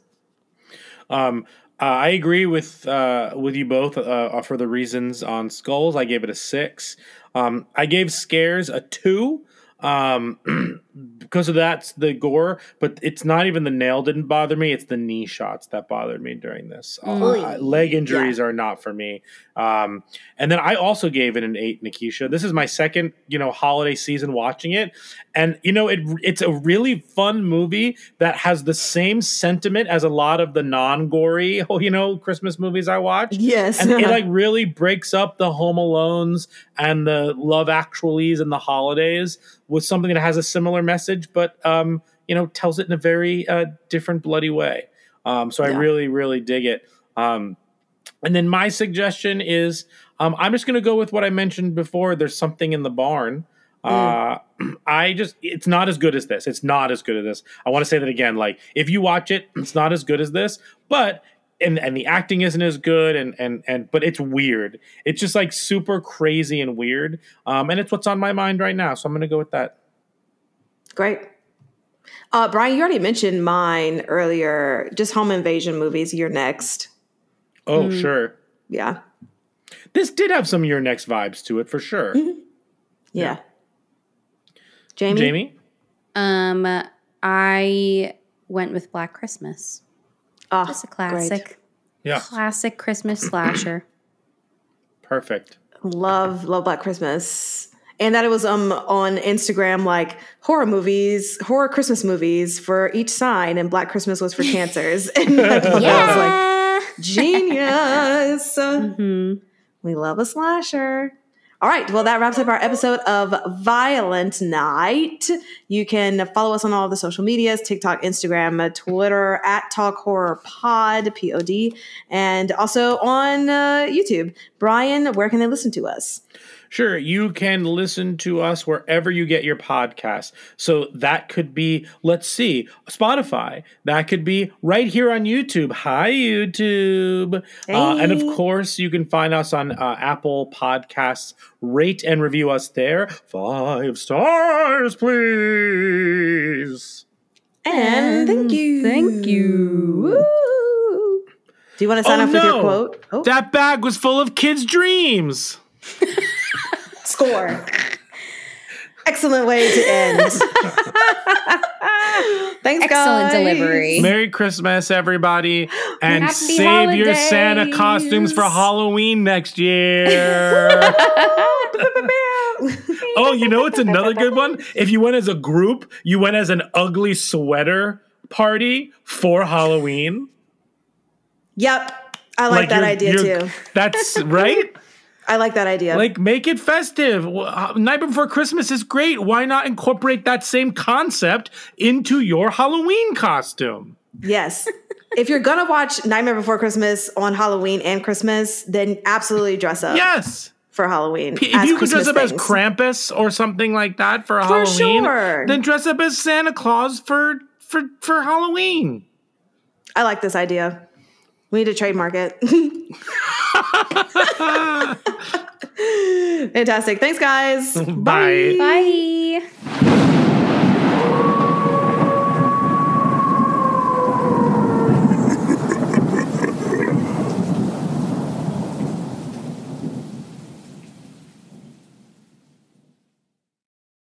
Um, uh, I agree with uh, with you both uh, for the reasons on skulls. I gave it a six. Um, I gave scares a two. Um, because of that's the gore, but it's not even the nail didn't bother me. It's the knee shots that bothered me during this. Uh, Mm. leg injuries are not for me. Um, and then I also gave it an eight, Nikisha. This is my second, you know, holiday season watching it, and you know, it it's a really fun movie that has the same sentiment as a lot of the non-gory, you know, Christmas movies I watch Yes. and it like really breaks up the home alones and the love actuallys and the holidays with something that has a similar message but um you know tells it in a very uh, different bloody way. Um so i really really dig it. Um and then my suggestion is um i'm just going to go with what i mentioned before. There's something in the barn. Uh i just it's not as good as this. It's not as good as this. I want to say that again like if you watch it it's not as good as this but and and the acting isn't as good and and and but it's weird. It's just like super crazy and weird. Um and it's what's on my mind right now so i'm gonna go with that Great. Uh, Bryan, you already mentioned mine earlier. Just home invasion movies. You're next. oh Mm. sure Yeah. this did have some You're Next vibes to it for sure Yeah. Jamie? jamie um i went with black christmas Oh, just a great. classic yeah classic christmas slasher perfect Love, love Black Christmas. And that it was um on Instagram like horror movies, horror Christmas movies for each sign, and Black Christmas was for cancers. and I thought was like genius. Mhm. We love a slasher. All right. Well, that wraps up our episode of Violent Night. You can follow us on all the social medias TikTok, Instagram, uh, Twitter, at Talk Horror Pod, P O D, and also on uh, YouTube. Bryan, where can they listen to us? Sure, you can listen to us wherever you get your podcasts. So that could be, let's see, Spotify. That could be right here on YouTube. Hi, YouTube. Uh, and of course, you can find us on uh, Apple Podcasts. Rate and review us there. Five stars, please. And thank you. Thank you. Woo. Do you want to sign Oh, off with your quote? Oh, That bag was full of kids' dreams. score. Excellent way to end. Thanks, for Excellent guys. delivery. Merry Christmas, everybody, and Happy save your Santa costumes for Halloween next year. oh, you know what's another good one? If you went as a group, you went as an ugly sweater party for Halloween. Yep. I like, that idea you're- too. That's right. I like that idea. Like, make it festive. Uh, Night Before Christmas is great. Why not incorporate that same concept into your Halloween costume? yes. if you're gonna watch Nightmare Before Christmas on Halloween and Christmas, then absolutely dress up Yes. for Halloween. If you could dress up as things. Krampus or something like that for, For Halloween, sure. then dress up as Santa Claus for for for Halloween. I like this idea. We need to trademark it. Fantastic. Thanks, guys. Bye. Bye.